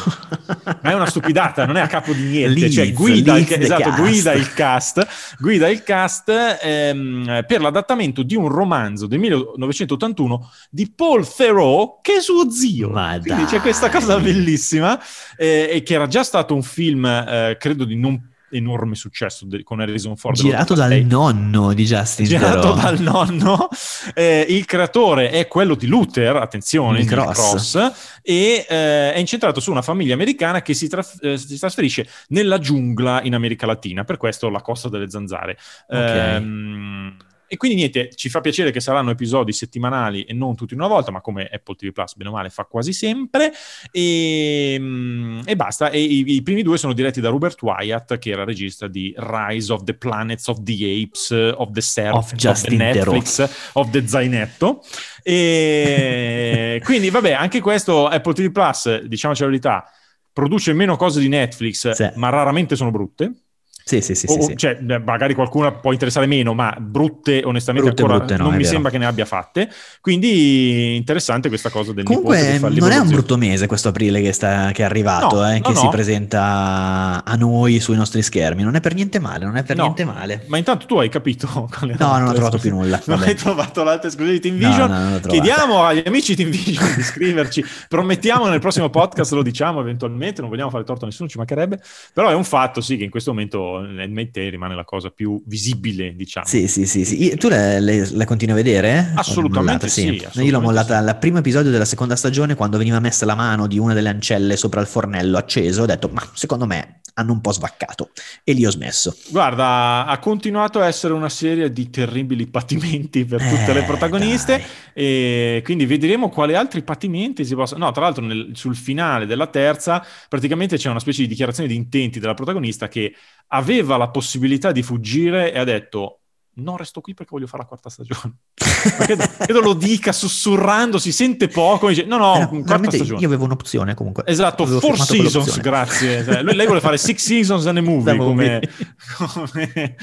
Ma è una stupidata, non è a capo di niente, Leeds, cioè guida, il, esatto, guida il cast, guida il cast ehm, per l'adattamento di un romanzo del 1981 di Paul Theroux, che è suo zio. Ma Quindi dai. c'è questa cosa bellissima, eh, e che era già stato un film, eh, credo di non enorme successo de- con Harrison Ford. Girato dal nonno di Justin Girato dal nonno. Eh, il creatore è quello di Luther, attenzione, il Cross. Cross e eh, è incentrato su una famiglia americana che si, traf- eh, si, trasferisce nella giungla in America Latina, per questo la costa delle zanzare. Okay. Ehm, e quindi niente, ci fa piacere che saranno episodi settimanali e non tutti in una volta, ma come Apple TV Plus, bene o male, fa quasi sempre. E, mm, e basta. E i, i, primi due sono diretti da Robert Wyatt, che era regista di Rise of the Planets of the Apes, of the Serp, of, of the Netflix, Dero. of the Zainetto. E quindi, vabbè, anche questo Apple TV Plus, diciamoci la verità, produce meno cose di Netflix, sì. ma raramente sono brutte. Sì, sì, sì, o, sì, Cioè, magari qualcuna può interessare meno, ma brutte, onestamente, brutte, ancora brutte, no, non mi vero. sembra che ne abbia fatte. Quindi interessante questa cosa del Comunque, non è un brutto mese questo aprile che, sta, che è arrivato, no, eh, no, che si presenta a noi sui nostri schermi. Non è per niente male, non è per niente male. Ma intanto tu hai capito? No, non ho trovato più nulla. Non hai trovato l'altra esclusiva di Team Vision? Chiediamo agli amici di Team Vision di scriverci. Promettiamo nel prossimo podcast, lo diciamo eventualmente, non vogliamo fare torto a nessuno, ci mancherebbe. Però è un fatto, sì, che in questo momento nel Mate rimane la cosa più visibile, diciamo. Sì, sì, sì. sì. Tu la, la, continui a vedere? Assolutamente sì. sì assolutamente Io l'ho mollata al primo episodio della seconda stagione quando veniva messa la mano di una delle ancelle sopra il fornello acceso. Ho detto, ma secondo me hanno un po' svaccato e lì ho smesso. Guarda, ha continuato a essere una serie di terribili patimenti per tutte eh, le protagoniste dai. e quindi vedremo quali altri patimenti si possono... No, tra l'altro nel, sul finale della terza praticamente c'è una specie di dichiarazione di intenti della protagonista che aveva la possibilità di fuggire e ha detto non resto qui perché voglio fare la quarta stagione. credo, credo, lo dica sussurrando, si sente poco. Dice, no, no, eh, quarta stagione. Io avevo un'opzione comunque. Esatto, four seasons, grazie. Cioè, lei vuole fare six seasons and a movie, come, come,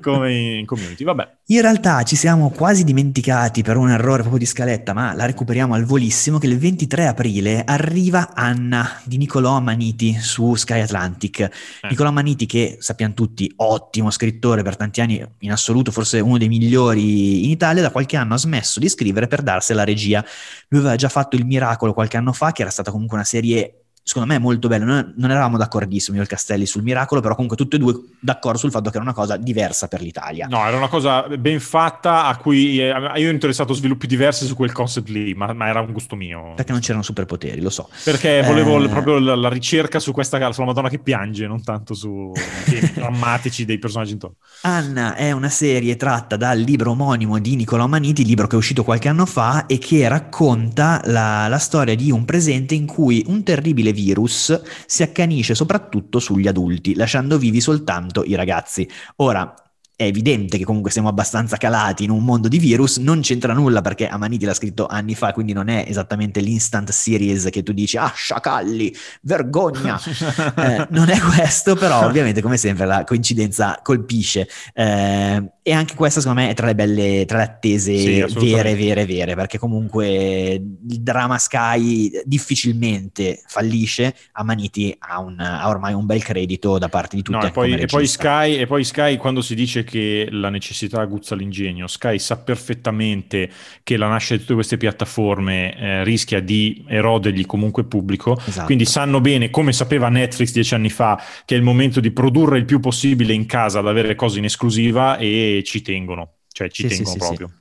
come, in community. Vabbè. In realtà ci siamo quasi dimenticati per un errore proprio di scaletta, ma la recuperiamo al volissimo, che il 23 aprile arriva Anna di Nicolò Amaniti su Sky Atlantic. Eh. Nicolò Amaniti che, sappiamo tutti, ottimo scrittore per tanti anni in assoluto, forse uno dei migliori in Italia, da qualche anno ha smesso di scrivere per darsi alla regia. Lui aveva già fatto Il Miracolo qualche anno fa, che era stata comunque una serie secondo me molto bello. Noi non eravamo d'accordissimo io e il Castelli sul miracolo, però comunque tutte e due d'accordo sul fatto che era una cosa diversa per l'Italia. No, era una cosa ben fatta a cui eh, io ero interessato a sviluppi diversi su quel concept lì, ma, ma, era un gusto mio. Perché non c'erano superpoteri, lo so. Perché volevo eh... proprio la, la, ricerca su questa sulla Madonna che piange, non tanto su temi drammatici dei personaggi intorno. Anna è una serie tratta dal libro omonimo di Niccolò Maniti, libro che è uscito qualche anno fa e che racconta la, la storia di un presente in cui un terribile virus si accanisce soprattutto sugli adulti, lasciando vivi soltanto i ragazzi. Ora, è evidente che comunque siamo abbastanza calati in un mondo di virus, non c'entra nulla perché Amaniti l'ha scritto anni fa, quindi non è esattamente l'instant series che tu dici, ah, sciacalli, vergogna. eh, non è questo, però ovviamente come sempre la coincidenza colpisce. Eh, e anche questa secondo me è tra le belle, tra le attese sì, vere, vere, vere, perché comunque il drama Sky difficilmente fallisce, Amaniti ha, un, ha ormai un bel credito da parte di tutti. No, e, poi, e, poi Sky, e poi Sky quando si dice che la necessità aguzza l'ingegno. Sky sa perfettamente che la nascita di tutte queste piattaforme eh, rischia di erodergli comunque pubblico, esatto. quindi sanno bene, come sapeva Netflix dieci anni fa, che è il momento di produrre il più possibile in casa, ad avere cose in esclusiva e ci tengono, cioè ci sì, tengono sì, proprio. Sì,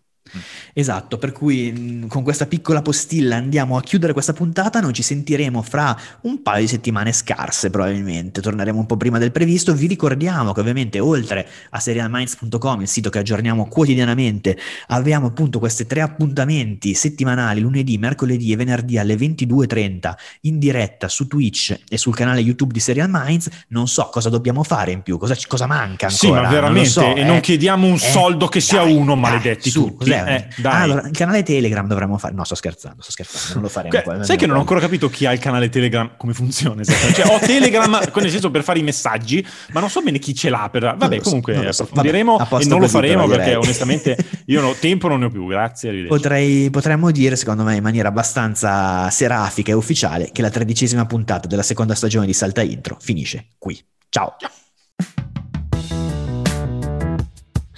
Esatto, per cui mm, con questa piccola postilla andiamo a chiudere questa puntata, noi ci sentiremo fra un paio di settimane scarse probabilmente, torneremo un po' prima del previsto, vi ricordiamo che ovviamente oltre a serialminds.com, il sito che aggiorniamo quotidianamente, abbiamo appunto questi tre appuntamenti settimanali, lunedì, mercoledì e venerdì alle 22.30 in diretta su Twitch e sul canale YouTube di Serial Minds, non so cosa dobbiamo fare in più, cosa, cosa manca ancora. Sì, ma veramente, so, e eh, non chiediamo un eh, soldo che sia dai, uno, maledetti su, tutti. Eh, ah, allora, il canale Telegram dovremmo fare. No, sto scherzando, sto scherzando, non lo faremo. Que- sai che non ho ancora capito chi ha il canale Telegram, come funziona. Cioè, ho Telegram, nel senso per fare i messaggi, ma non so bene chi ce l'ha. Per... Vabbè, comunque so, approfondiremo vabbè, e non lo faremo perché onestamente io no, tempo non ne ho più. Grazie. Potrei, potremmo dire, secondo me, in maniera abbastanza serafica e ufficiale, che la tredicesima puntata della seconda stagione di Salta Intro finisce qui. Ciao. Ciao.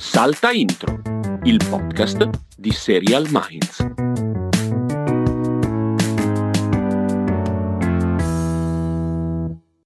Salta Intro, il podcast di Serial Minds.